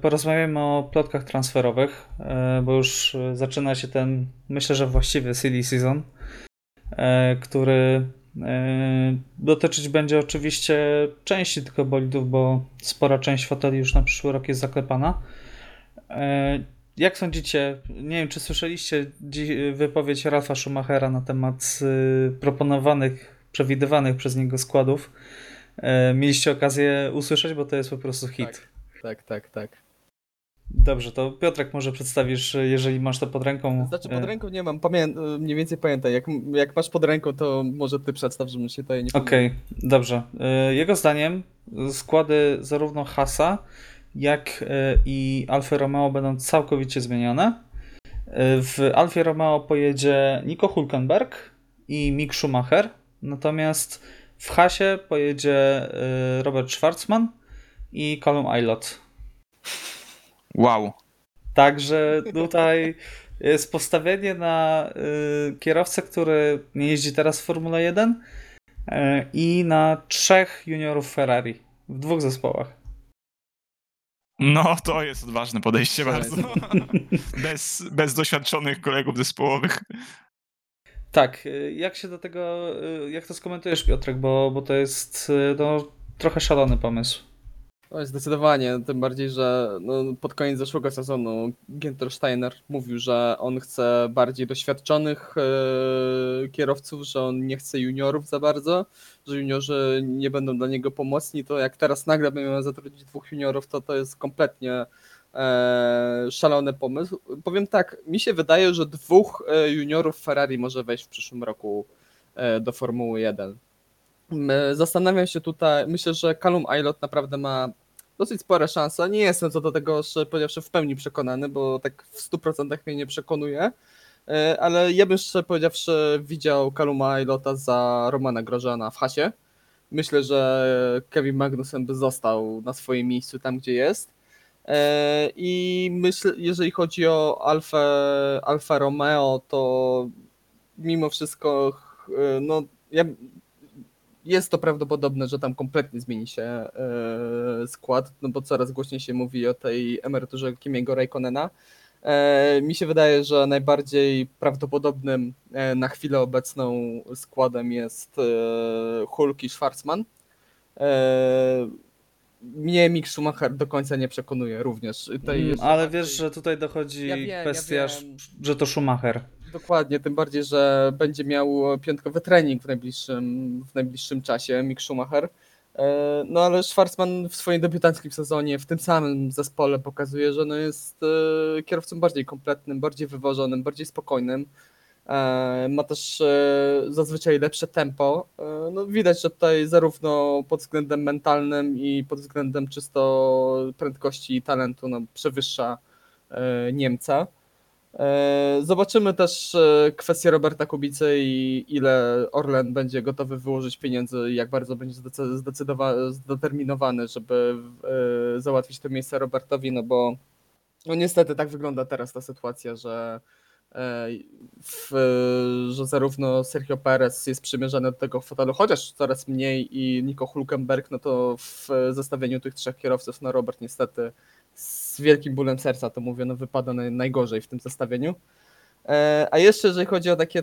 porozmawiamy o plotkach transferowych, bo już zaczyna się ten, myślę, że właściwy silly season, który dotyczyć będzie oczywiście części tylko bolidów, bo spora część foteli już na przyszły rok jest zaklepana. Jak sądzicie, nie wiem czy słyszeliście wypowiedź Ralfa Schumachera na temat proponowanych, przewidywanych przez niego składów. E, mieliście okazję usłyszeć, bo to jest po prostu hit. Tak, tak, tak. tak. Dobrze, to Piotrek może przedstawisz, jeżeli masz to pod ręką. Znaczy pod e, ręką nie mam, Pamię mniej więcej pamiętaj. Jak, jak masz pod ręką, to może ty przedstaw, żebym się tutaj nie Okej, okay, dobrze. E, jego zdaniem składy zarówno Hasa, jak e, i Alfa Romeo będą całkowicie zmienione. E, w Alfie Romeo pojedzie Nico Hulkenberg i Mick Schumacher, natomiast w Hasie pojedzie e, Robert Schwarzman i Callum Aylott. Wow. Także tutaj jest postawienie na kierowcę, który nie jeździ teraz w Formule 1 i na trzech juniorów Ferrari w dwóch zespołach. No, to jest odważne podejście bardzo. <laughs> bez, bez doświadczonych kolegów zespołowych. Tak, y, jak się do tego, y, jak to skomentujesz Piotrek, bo, bo to jest y, no, trochę szalony pomysł. No, zdecydowanie, tym bardziej, że no, pod koniec zeszłego sezonu Ginter Steiner mówił, że on chce bardziej doświadczonych e, kierowców, że on nie chce juniorów za bardzo, że juniorzy nie będą dla niego pomocni, to jak teraz nagle miał zatrudnić dwóch juniorów, to to jest kompletnie szalony pomysł. Powiem tak, mi się wydaje, że dwóch e, juniorów Ferrari może wejść w przyszłym roku e, do Formuły 1. Zastanawiam się tutaj, myślę, że Callum Aylott naprawdę ma dosyć spore szanse. Nie jestem co do tego, że powiedziawszy, w pełni przekonany, bo tak w 100% mnie nie przekonuje. E, ale ja bym szczerze powiedziawszy widział Kaluma Aylota za Romana Grożana w hasie. Myślę, że Kevin Magnussen by został na swoim miejscu tam, gdzie jest. E, I myślę, jeżeli chodzi o Alfa, Alfa Romeo, to mimo wszystko e, no, ja jest to prawdopodobne, że tam kompletnie zmieni się e, skład, no bo coraz głośniej się mówi o tej emeryturze Kimiego Raikkonena. Mi się wydaje, że najbardziej prawdopodobnym na chwilę obecną składem jest Hulk i Schwarzman. Mnie Mick Schumacher do końca nie przekonuje również. Mm, ale wiesz, że tutaj dochodzi ja wiem, kwestia, ja że to Schumacher. Dokładnie, tym bardziej, że będzie miał piątkowy trening w najbliższym, w najbliższym czasie, Mick Schumacher. E, no ale Schwarzman w swoim debiutanckim sezonie w tym samym zespole pokazuje, że no jest e, kierowcą bardziej kompletnym, bardziej wyważonym, bardziej spokojnym. E, ma też zazwyczaj lepsze tempo. No widać, że tutaj zarówno pod względem mentalnym i pod względem czysto prędkości i talentu no, przewyższa Niemca. E, zobaczymy też e, kwestię Roberta Kubicy i ile Orlen będzie gotowy wyłożyć pieniędzy, jak bardzo będzie zdeterminowany, żeby e, załatwić to miejsce Robertowi, no bo no niestety tak wygląda teraz ta sytuacja, że, w, że zarówno Sergio Perez jest przymierzany do tego fotelu, chociaż coraz mniej i Nico Hulkenberg, no to w zestawieniu tych trzech kierowców, no Robert niestety z wielkim bólem serca to mówię, no wypada najgorzej w tym zestawieniu. A jeszcze jeżeli chodzi o takie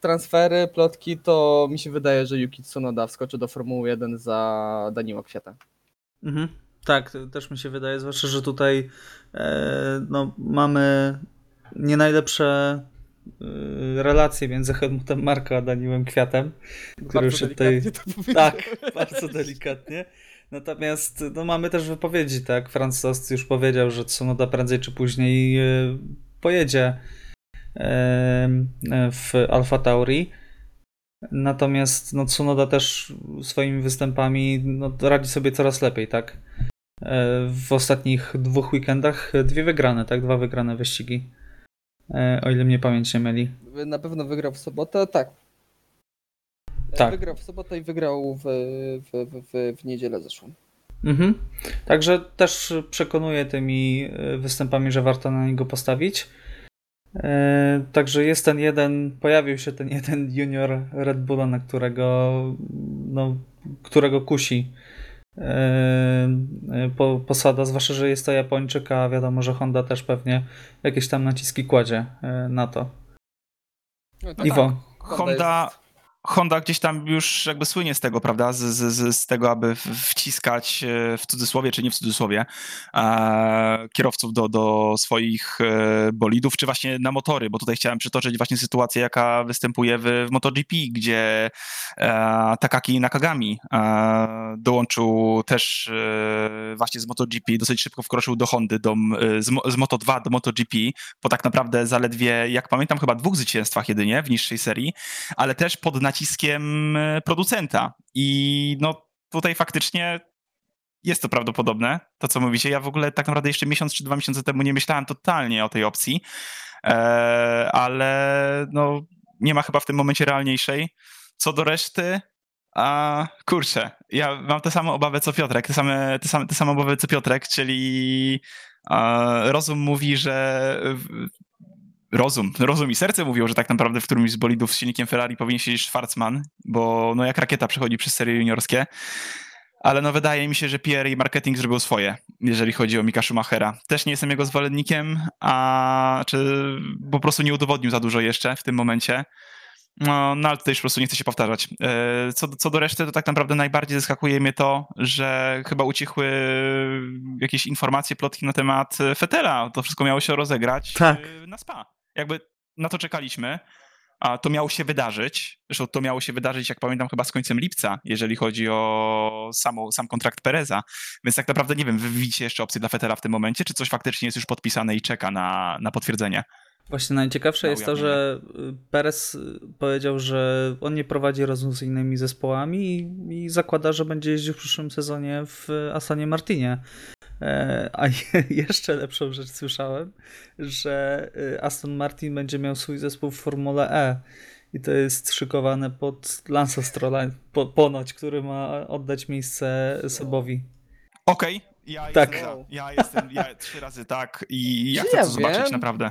transfery, plotki, to mi się wydaje, że Yuki Tsunoda wskoczy do Formuły 1 za Daniła Kwiata. Mhm. Tak, też mi się wydaje, zwłaszcza, że tutaj e, no, mamy nie najlepsze e, relacje między Helmutem Marko a Daniłem Kwiatem, który już tutaj... Tak, <laughs> bardzo delikatnie. Natomiast no, mamy też wypowiedzi, tak? Franz już powiedział, że Tsunoda prędzej czy później e, pojedzie w Alfa Tauri. Natomiast no, Tsunoda też swoimi występami no, radzi sobie coraz lepiej, tak? W ostatnich dwóch weekendach dwie wygrane, tak? Dwa wygrane wyścigi. O ile mnie pamięć nie myli. Na pewno wygrał w sobotę, tak. tak. Wygrał w sobotę i wygrał w, w, w, w niedzielę zeszłą. Mhm. Także też przekonuję tymi występami, że warto na niego postawić. E, także jest ten jeden, pojawił się ten jeden junior Red Bulla, na którego, no, którego kusi e, e, po, posada, zwłaszcza, że jest to Japończyk, a wiadomo, że Honda też pewnie jakieś tam naciski kładzie na to. No tak. Iwo. Honda, Honda gdzieś tam już jakby słynie z tego, prawda? Z, z, z tego, aby wciskać e, w cudzysłowie, czy nie w cudzysłowie, e, kierowców do, do swoich e, bolidów, czy właśnie na motory, bo tutaj chciałem przytoczyć właśnie sytuację, jaka występuje w, w MotoGP, gdzie e, Takaki Nakagami e, dołączył też e, właśnie z MotoGP, dosyć szybko wkroczył do Hondy, do, z, z Moto2 do MotoGP, po tak naprawdę zaledwie, jak pamiętam, chyba dwóch zwycięstwach jedynie w niższej serii, ale też pod naciskiem e, producenta. I no tutaj faktycznie jest to prawdopodobne, to co mówicie. Ja w ogóle tak naprawdę jeszcze miesiąc czy dwa miesiące temu nie myślałem totalnie o tej opcji, e, ale no nie ma chyba w tym momencie realniejszej. Co do reszty, a kurczę, ja mam te same obawy co Piotrek, te same, te same, te same obawy co Piotrek, czyli rozum mówi, że rozum, rozum i serce mówią, że tak naprawdę w którymś z bolidów z silnikiem Ferrari powinien siedzieć Schwarzman, bo no jak rakieta przechodzi przez serie juniorskie. Ale no wydaje mi się, że PR i marketing zrobił swoje, jeżeli chodzi o Mika Schumachera. Też nie jestem jego zwolennikiem, a czy po prostu nie udowodnił za dużo jeszcze w tym momencie. No, no ale tutaj już po prostu nie chcę się powtarzać. E, co, co do reszty, to tak naprawdę najbardziej zaskakuje mnie to, że chyba ucichły jakieś informacje, plotki na temat Fetela. To wszystko miało się rozegrać tak. na SPA jakby na to czekaliśmy. A to miało się wydarzyć. Zresztą to miało się wydarzyć, jak pamiętam, chyba z końcem lipca, jeżeli chodzi o sam kontrakt Pereza. Więc tak naprawdę nie wiem, wy widzicie jeszcze opcję dla Fetela w tym momencie, czy coś faktycznie jest już podpisane i czeka na, na potwierdzenie? Właśnie najciekawsze jest to, że y, Perez y, powiedział, że on nie prowadzi rozmów z innymi zespołami i, i zakłada, że będzie jeździł w przyszłym sezonie w Asanie Martinie. E, a <laughs> jeszcze lepszą rzecz słyszałem, że y, Aston Martin będzie miał swój zespół w Formule E. I to jest szykowane pod Lance Strolla, po, ponoć, który ma oddać miejsce Sebowi. Okej, okay. ja tak. jestem Ja jestem, ja trzy razy tak i ja chcę ja to wiem. zobaczyć, naprawdę.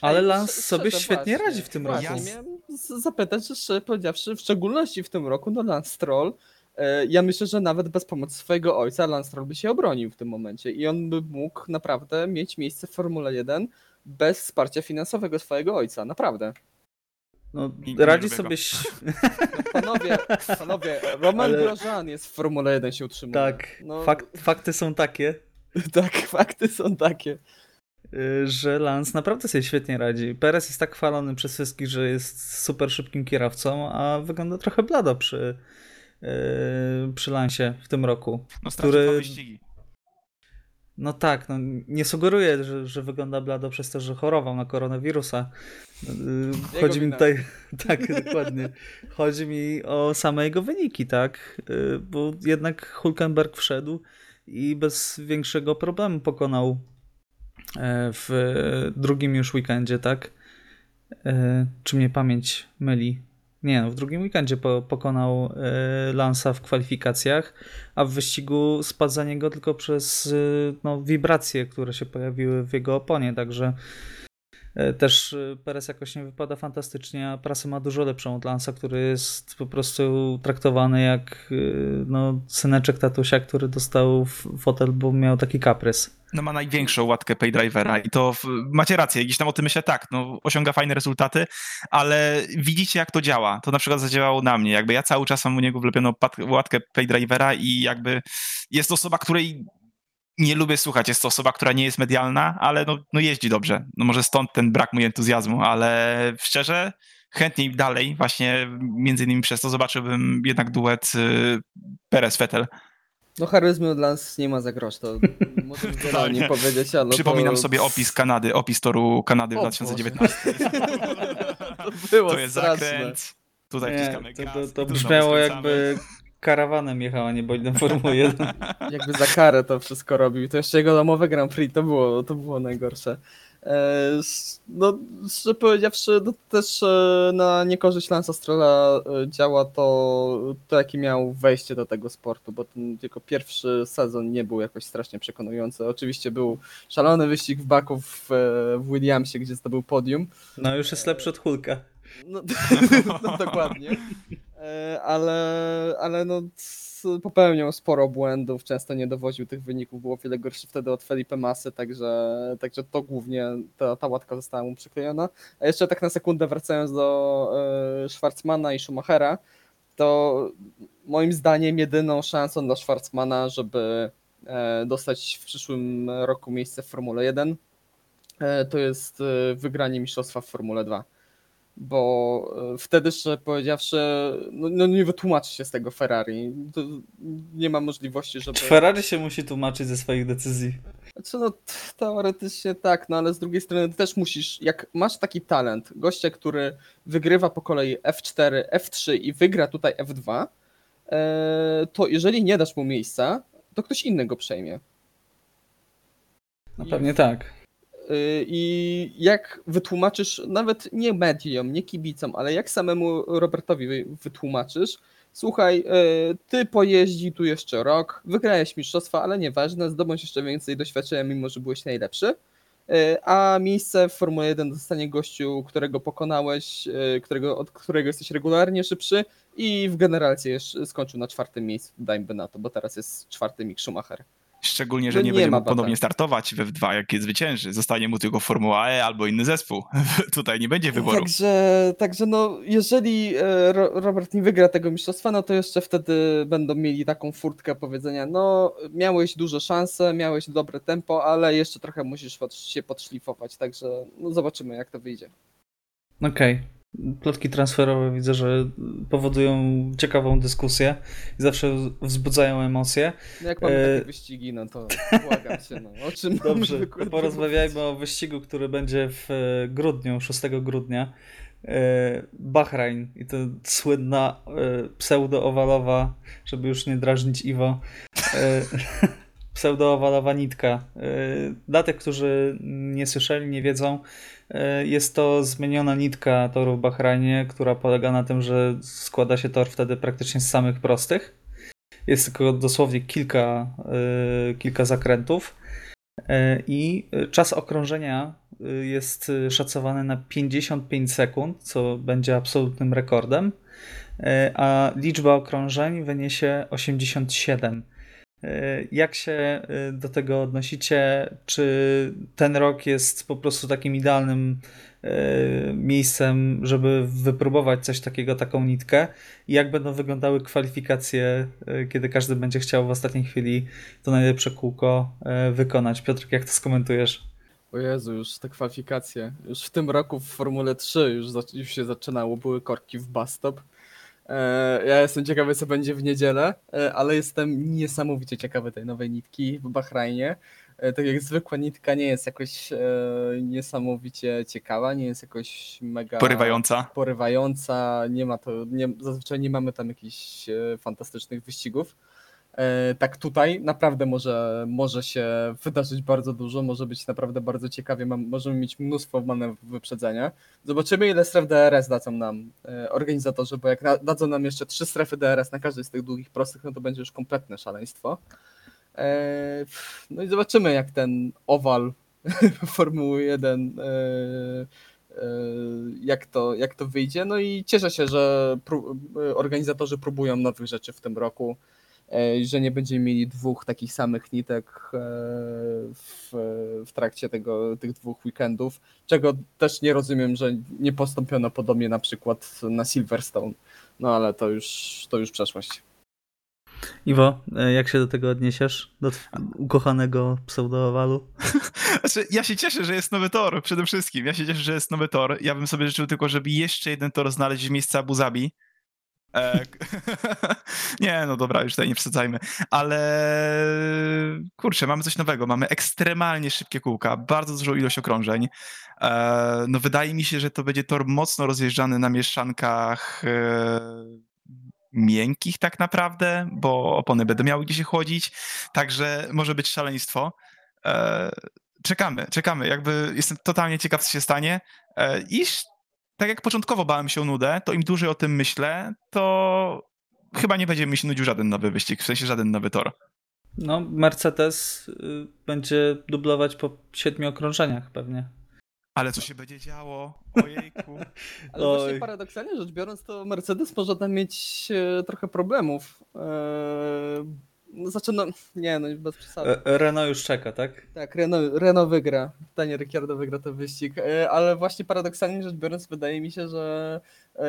Ale Lance sobie świetnie właśnie, radzi w tym roku. Ja miałem zapytać, że powiedziawszy, w szczególności w tym roku, no Lance Stroll E, ja myślę, że nawet bez pomocy swojego ojca Lance Stroll by się obronił w tym momencie i on by mógł naprawdę mieć miejsce w Formule 1 bez wsparcia finansowego swojego ojca, naprawdę. No, radzi sobie. No, <laughs> panowie, panowie, Roman Ale... Grosjean jest w Formule 1 się utrzymuje. Tak, no... Fak fakty są takie. <laughs> tak, fakty są takie. Y, że Lance naprawdę sobie świetnie radzi. Perez jest tak chwalony przez wszystkich, że jest super szybkim kierowcą, a wygląda trochę blado przy, Yy, przy Lansie w tym roku. No który... wyścigi. No tak, no, nie sugeruję, że, że wygląda blado przez to, że chorował na koronawirusa. Yy, chodzi mi tutaj, <laughs> tak, dokładnie. Chodzi mi o same jego wyniki, tak? Yy, bo jednak Hulkenberg wszedł i bez większego problemu pokonał w drugim już weekendzie, tak? Czy mnie pamięć myli? Nie, no, w drugim weekendzie po, pokonał y, Lansa w kwalifikacjach, a w wyścigu spadł za niego tylko przez no, wibracje, które się pojawiły w jego oponie, także też Perez jakoś nie wypada fantastycznie, a prasa ma dużo lepszą od Lansa, który jest po prostu traktowany jak no, syneczek tatusia, który dostał fotel, bo miał taki kaprys no ma największą łatkę paydrivera i to w, macie rację, gdzieś tam o tym myślę, tak, no osiąga fajne rezultaty, ale widzicie jak to działa. To na przykład zadziałało na mnie, jakby ja cały czas mam u niego wlepioną łatkę paydrivera i jakby jest osoba, której nie lubię słuchać, jest to osoba, która nie jest medialna, ale no, no jeździ dobrze. No może stąd ten brak mój entuzjazmu, ale szczerze chętniej dalej właśnie między innymi przez to zobaczyłbym jednak duet y, Perez-Vettel. No charyzmy dla nas nie ma za grosz, to <laughs> możemy o nim powiedzieć, ale Przypominam to... sobie opis Kanady, opis toru Kanady w O 2019. <laughs> To było To jest straszne. zakręt. Tutaj Nie, wciskamy to, gaz to, to brzmiało skręcamy. jakby karawanem jechała, nie bolidem Formuły 1. <laughs> Jakby za karę to wszystko robił. To jeszcze jego domowe Grand Prix, to było, to było najgorsze. E, No, szczerze powiedziawszy, to też e, na niekorzyść Lance Strolla e, działa to, to, jakie miał wejście do tego sportu, bo ten jego pierwszy sezon nie był jakoś strasznie przekonujący. Oczywiście był szalony wyścig w Baku w, w Williamsie, gdzie zdobył podium. No już jest lepszy od Hulka. No, <laughs> no dokładnie. E, Ale, ale no, popełniał sporo błędów, często nie dowoził tych wyników, było wiele gorszy wtedy od Felipe Masy, także, także to głównie ta, ta łatka została mu przyklejona. A jeszcze tak na sekundę wracając do e, Schwarzmana i Schumachera, to moim zdaniem jedyną szansą dla Schwarzmana, żeby e, dostać w przyszłym roku miejsce w Formule 1, e, to jest wygranie mistrzostwa w Formule 2 bo e, wtedy, szczerze powiedziawszy, no, no nie wytłumaczy się z tego Ferrari. To nie ma możliwości, żeby... Ferrari się musi tłumaczyć ze swoich decyzji. Znaczy, no, teoretycznie tak, no ale z drugiej strony ty też musisz, jak masz taki talent, gościa, który wygrywa po kolei F4, F3 i wygra tutaj F2, e, to jeżeli nie dasz mu miejsca, to ktoś inny go przejmie. No pewnie tak. Y, I jak wytłumaczysz, nawet nie mediom, nie kibicom, ale jak samemu Robertowi wy- wytłumaczysz, słuchaj, y, ty pojeździ tu jeszcze rok, wygrałeś mistrzostwa, ale nieważne, zdobądź jeszcze więcej doświadczenia, mimo że byłeś najlepszy, y, a miejsce w Formule 1 dostanie gościu, którego pokonałeś, którego, od którego jesteś regularnie szybszy i w generalcie skończył na czwartym miejscu, dajmy na to, bo teraz jest czwarty Mick Schumacher. Szczególnie, że No nie, nie będzie mógł ponownie startować we F2, jak jest zwycięży. Zostanie mu tylko Formuła E albo inny zespół. <laughs> Tutaj nie będzie wyboru. Także, także no, jeżeli e, Ro- Robert nie wygra tego mistrzostwa, no to jeszcze wtedy będą mieli taką furtkę powiedzenia, no miałeś duże szanse, miałeś dobre tempo, ale jeszcze trochę musisz się podszlifować, także no zobaczymy jak to wyjdzie. Okej. Plotki transferowe widzę, że powodują ciekawą dyskusję i zawsze wzbudzają emocje. No jak mamy E, takie wyścigi, no to błagam się, no o czym Dobrze, porozmawiajmy o wyścigu, który będzie w e, grudniu, 6 grudnia. E, Bahrain i to słynna e, pseudo-owalowa, żeby już nie drażnić Iwo, <laughs> pseudo-owalowa nitka. E, Dla tych, którzy nie słyszeli, nie wiedzą, e, jest to zmieniona nitka toru w Bahrajnie, która polega na tym, że składa się tor wtedy praktycznie z samych prostych. Jest tylko dosłownie kilka, e, kilka zakrętów. I czas okrążenia jest szacowany na 55 sekund, co będzie absolutnym rekordem, a liczba okrążeń wyniesie 87. E, Jak się e, do tego odnosicie? Czy ten rok jest po prostu takim idealnym e, miejscem, żeby wypróbować coś takiego, taką nitkę? I jak będą wyglądały kwalifikacje, kiedy każdy będzie chciał w ostatniej chwili to najlepsze kółko wykonać? Piotr, jak to skomentujesz? O Jezu, już te kwalifikacje. Już w tym roku w Formule 3 już, już się zaczynało, były korki w bastop. E, ja jestem ciekawy, co będzie w niedzielę, e, ale jestem niesamowicie ciekawy tej nowej nitki w Bahrajnie. E, tak jak zwykła nitka nie jest jakoś e, niesamowicie ciekawa, nie jest jakoś mega Porywająca. porywająca, nie ma to, nie, zazwyczaj nie mamy tam jakichś e, fantastycznych wyścigów. E, tak tutaj naprawdę może, może się wydarzyć bardzo dużo, może być naprawdę bardzo ciekawie, możemy mieć mnóstwo manewrów wyprzedzenia. Zobaczymy ile stref DRS dadzą nam e, organizatorzy, bo jak dadzą nam jeszcze trzy strefy DRS na każdej z tych długich prostych, no to będzie już kompletne szaleństwo. E, no i zobaczymy jak ten owal <laughs> Formuły 1 e, e, jak to, jak to wyjdzie. No i cieszę się, że organizatorzy próbują nowych rzeczy w tym roku że nie będziemy mieli dwóch takich samych nitek e, w, w trakcie tego, tych dwóch weekendów, czego też nie rozumiem, że nie postąpiono podobnie na przykład na Silverstone. No ale to już, to już przeszłość. Iwo, e, jak się do tego odniesiesz? Do ukochanego pseudo-owalu? <laughs> Znaczy, ja się cieszę, że jest nowy tor, przede wszystkim. Ja się cieszę, że jest nowy tor. Ja bym sobie życzył tylko, żeby jeszcze jeden tor znaleźć w miejscu Abu Zabi, E, <laughs> nie, no dobra, już tutaj nie przesadzajmy, ale kurczę, mamy coś nowego, mamy ekstremalnie szybkie kółka, bardzo dużą ilość okrążeń. E, no wydaje mi się, że to będzie tor mocno rozjeżdżany na mieszankach e, miękkich tak naprawdę, bo opony będą miały gdzie się chłodzić, także może być szaleństwo. E, czekamy, czekamy, jakby jestem totalnie ciekaw, co się stanie. E, i tak jak początkowo bałem się o nudę, to im dłużej o tym myślę, to chyba nie będzie mi się nudził żaden nowy wyścig, w sensie żaden nowy tor. No, Mercedes y, będzie dublować po siedmiu okrążeniach pewnie. Ale co się będzie działo? Ojejku. <laughs> Ale Oj. właśnie paradoksalnie rzecz biorąc, to Mercedes może tam mieć e, trochę problemów. No, znaczy, no, nie, no bez przesady. E, Renault już czeka, tak? Tak, Renault, Renault wygra. Daniel Ricciardo wygra ten wyścig. E, Ale właśnie paradoksalnie rzecz biorąc, wydaje mi się, że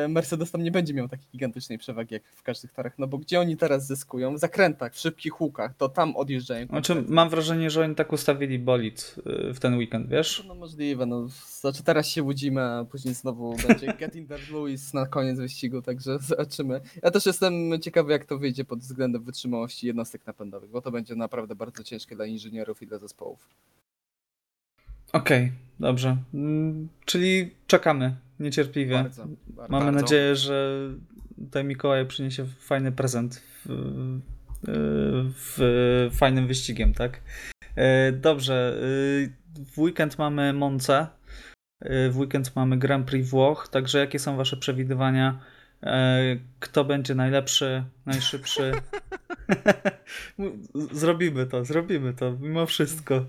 Mercedes tam nie będzie miał takiej gigantycznej przewagi jak w każdych torach. No bo gdzie oni teraz zyskują? W zakrętach, w szybkich łukach, to tam odjeżdżają. Znaczy, mam wrażenie, że oni tak ustawili bolid y, w ten weekend, wiesz? No możliwe, no. Znaczy teraz się łudzimy, a później znowu będzie <laughs> Get in there Lewis na koniec wyścigu, także zobaczymy. Ja też jestem ciekawy, jak to wyjdzie pod względem wytrzymałości jednostek napędowych, bo to będzie naprawdę bardzo ciężkie dla inżynierów i dla zespołów. Okej, dobrze. Mm, Czyli czekamy niecierpliwie. Bardzo, bardzo. Mamy Bardzo. nadzieję, że tutaj Mikołaj przyniesie fajny prezent w, w fajnym wyścigiem, tak? E, Dobrze. y, W weekend mamy Monce. y, W weekend mamy Grand Prix Włoch. Także jakie są Wasze przewidywania? E, Kto będzie najlepszy, najszybszy? <laughs> zrobimy to, zrobimy to, mimo wszystko.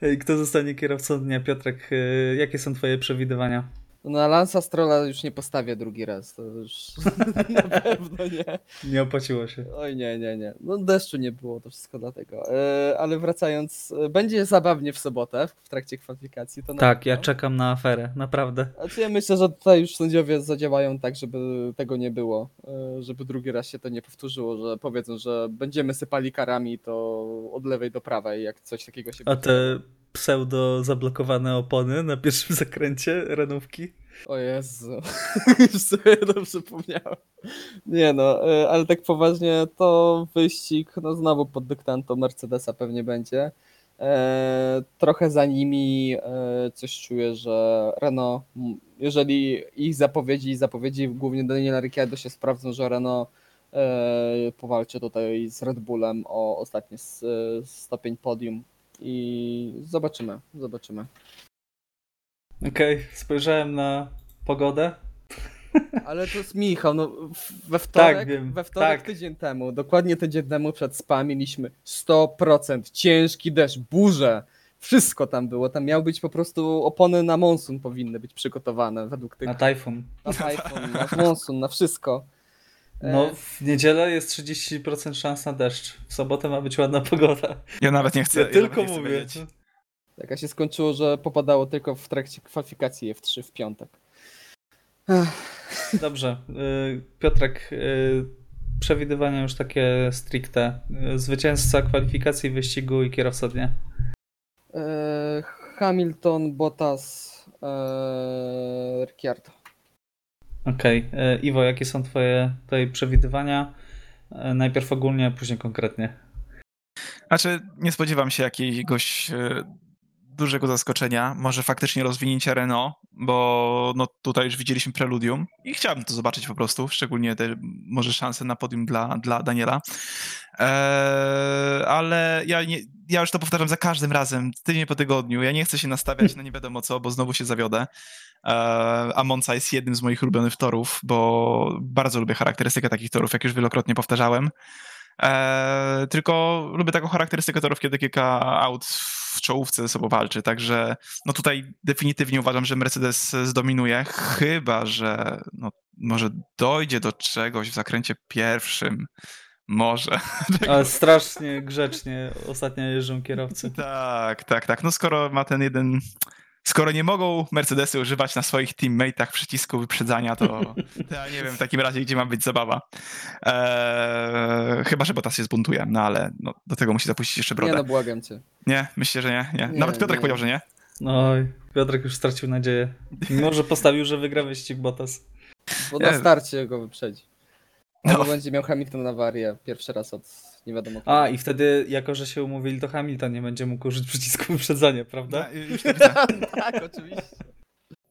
E, Kto zostanie kierowcą dnia? Piotrek, jakie są Twoje przewidywania? Na Lansa Strolla już nie postawię drugi raz, to już <laughs> <laughs> na pewno nie. Nie opłaciło się. Oj nie, nie, nie. No deszczu nie było, to wszystko dlatego. E, ale wracając, e, będzie zabawnie w sobotę w trakcie kwalifikacji. To Tak, ja czekam na aferę, naprawdę. Znaczy ja myślę, że tutaj już sędziowie zadziałają tak, żeby tego nie było, e, żeby drugi raz się to nie powtórzyło, że powiedzą, że będziemy sypali karami to od lewej do prawej, jak coś takiego się A będzie te pseudo zablokowane opony na pierwszym <laughs> zakręcie renówki? O Jezu, już sobie to przypomniałem. Nie no, e, ale tak poważnie to wyścig, no znowu pod dyktando Mercedesa pewnie będzie. E, trochę za nimi e, coś czuję, że Renault, jeżeli ich zapowiedzi zapowiedzi głównie Daniela Ricciardo się sprawdzą, że Renault e, powalczy tutaj z Red Bullem o ostatni e, stopień podium i zobaczymy, zobaczymy. Okej, spojrzałem na pogodę. Ale to jest Michał, no we wtorek, Tak, wiem, we wtorek tak. tydzień temu, dokładnie tydzień temu przed SPA mieliśmy 100% ciężki deszcz, burze, wszystko tam było, tam miał być po prostu opony na monsun powinny być przygotowane według tych, Na tajfun. na typhoon, na monsun, na wszystko. E, No, w niedzielę jest 30% szans na deszcz. W sobotę ma być ładna pogoda. Ja nawet nie chcę. Ja tylko nie chcę mówię. wiedzieć. Tak, a się skończyło, że popadało tylko w trakcie kwalifikacji F3 w piątek. Ech, Dobrze. y, Piotrek, y, przewidywania już takie stricte. Y, Zwycięzca kwalifikacji, wyścigu i kierowca dnia. e, Hamilton, Bottas, e, Ricciardo. Okej. y, Iwo, jakie są twoje tutaj przewidywania? Y, Najpierw ogólnie, a później konkretnie. Znaczy, nie spodziewam się jakiegoś e, dużego zaskoczenia. Może faktycznie rozwinięcia Renault, bo no, tutaj już widzieliśmy preludium i chciałbym to zobaczyć po prostu, szczególnie te może szanse na podium dla, dla Daniela. Eee, ale ja, nie, ja już to powtarzam za każdym razem, tydzień po tygodniu. Ja nie chcę się nastawiać na nie wiadomo co, bo znowu się zawiodę. Eee, a Monza jest jednym z moich ulubionych torów, bo bardzo lubię charakterystykę takich torów, jak już wielokrotnie powtarzałem. Eee, tylko lubię taką charakterystykę torów, kiedy kilka aut w czołówce ze sobą walczy, także no tutaj definitywnie uważam, że Mercedes zdominuje, chyba że no, może dojdzie do czegoś w zakręcie pierwszym. Może. <laughs> Ale strasznie grzecznie ostatnio jeżdżą kierowcy. tak, tak, tak. No skoro ma ten jeden. Skoro nie mogą Mercedesy używać na swoich teammateach przycisku wyprzedzania, to, to ja nie wiem w takim razie, gdzie ma być zabawa. Eee, chyba, że Bottas się zbuntuje, no ale no, do tego musi zapuścić jeszcze Nie brodę. no, błagam cię. Nie, myślę, że nie. nie. Nie, Nawet Piotrek nie. powiedział, że nie. Oj, Piotrek już stracił nadzieję. Mimo, że postawił, że wygra wyścig Bottas. Bo na Nie. starcie go wyprzedzi. No. Albo będzie miał Hamilton na awarię pierwszy raz od nie wiadomo kiedy. A, i wtedy, jako że się umówili, to Hamilton nie będzie mógł użyć przycisku wyprzedzania, prawda? To widzę. <laughs> <laughs> tak, oczywiście.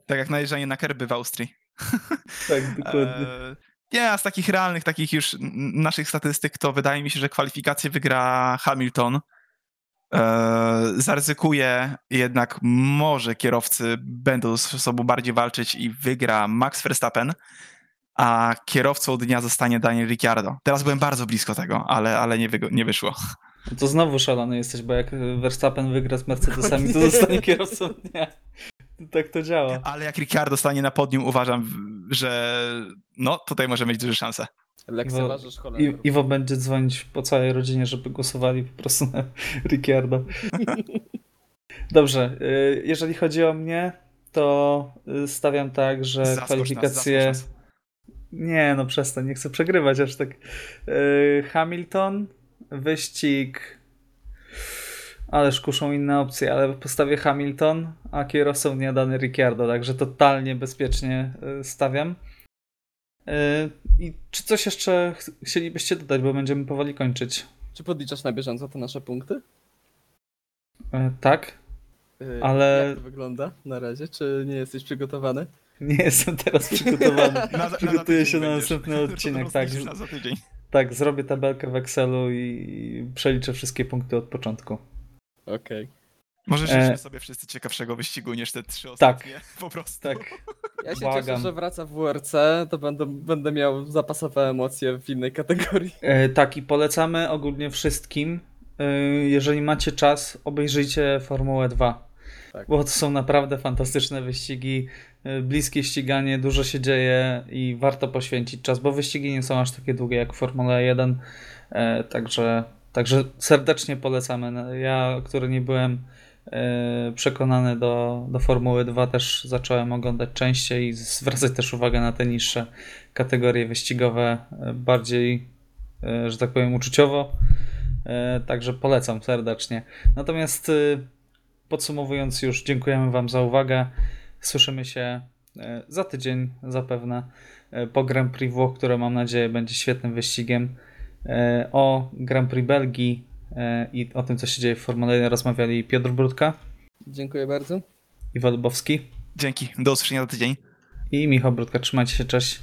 tak jak najeżdżanie na kerby w Austrii. <laughs> Tak, dokładnie. E, Nie, a z takich realnych, takich już naszych statystyk, to wydaje mi się, że kwalifikacje wygra Hamilton. E, zaryzykuje, jednak może kierowcy będą ze sobą bardziej walczyć i wygra Max Verstappen, a kierowcą dnia zostanie Daniel Ricciardo. Teraz byłem bardzo blisko tego, ale, ale nie, wygo- nie wyszło. No to znowu szalony jesteś, bo jak Verstappen wygra z Mercedesami, to zostanie kierowcą dnia. Tak to działa. Ale jak Ricciardo stanie na podium, uważam, że no tutaj może mieć duże szanse. Lekceważysz Holendrów. Iwo będzie dzwonić po całej rodzinie, żeby głosowali po prostu na <laughs> Ricciardo. <laughs> Dobrze, y, jeżeli chodzi o mnie, to y, stawiam tak, że Zaskocz kwalifikacje... nas. Nie, no przestań, nie chcę przegrywać aż tak. Y, Hamilton, wyścig... Ależ kuszą inne opcje, ale postawię Hamilton, a kierowcą nie dany Ricciardo, także totalnie bezpiecznie y, stawiam. Y, I czy coś jeszcze ch- chcielibyście dodać, bo będziemy powoli kończyć? Czy podliczasz na bieżąco te nasze punkty? Y, Tak, Yy, Ale- Jak to wygląda na razie? Czy nie jesteś przygotowany? Nie jestem teraz przygotowany. <laughs> Na, na, na Przygotuję tydzień się na będziesz. następny <laughs> odcinek, tak. Tak, zrobię tabelkę w Excelu i przeliczę wszystkie punkty od początku. Okej. Może E, sobie wszyscy ciekawszego wyścigu niż te trzy ostatnie. <laughs> Po prostu. Tak, Ja się Błagam. cieszę, że wraca w WRC, to będę, będę miał zapasowe emocje w innej kategorii. E, tak i polecamy ogólnie wszystkim. e, Jeżeli macie czas, obejrzyjcie Formułę 2. Tak. Bo to są naprawdę fantastyczne wyścigi, e, bliskie ściganie, dużo się dzieje i warto poświęcić czas, bo wyścigi nie są aż takie długie jak Formuła 1. e, Także, także serdecznie polecamy. No, Ja, który nie byłem e, przekonany do, do Formuły 2, też zacząłem oglądać częściej i zwracać też uwagę na te niższe kategorie wyścigowe, bardziej, że tak powiem, uczuciowo. Także polecam serdecznie. Natomiast podsumowując już, dziękujemy Wam za uwagę. Słyszymy się e, za tydzień zapewne e, po Grand Prix Włoch, które mam nadzieję będzie świetnym wyścigiem. E, O Grand Prix Belgii i o tym, co się dzieje w Formule 1 rozmawiali Piotr Brudka, Dziękuję bardzo. Iwo Lubowski Dzięki. Do usłyszenia za tydzień. i Michał Brudka. Trzymajcie się, cześć.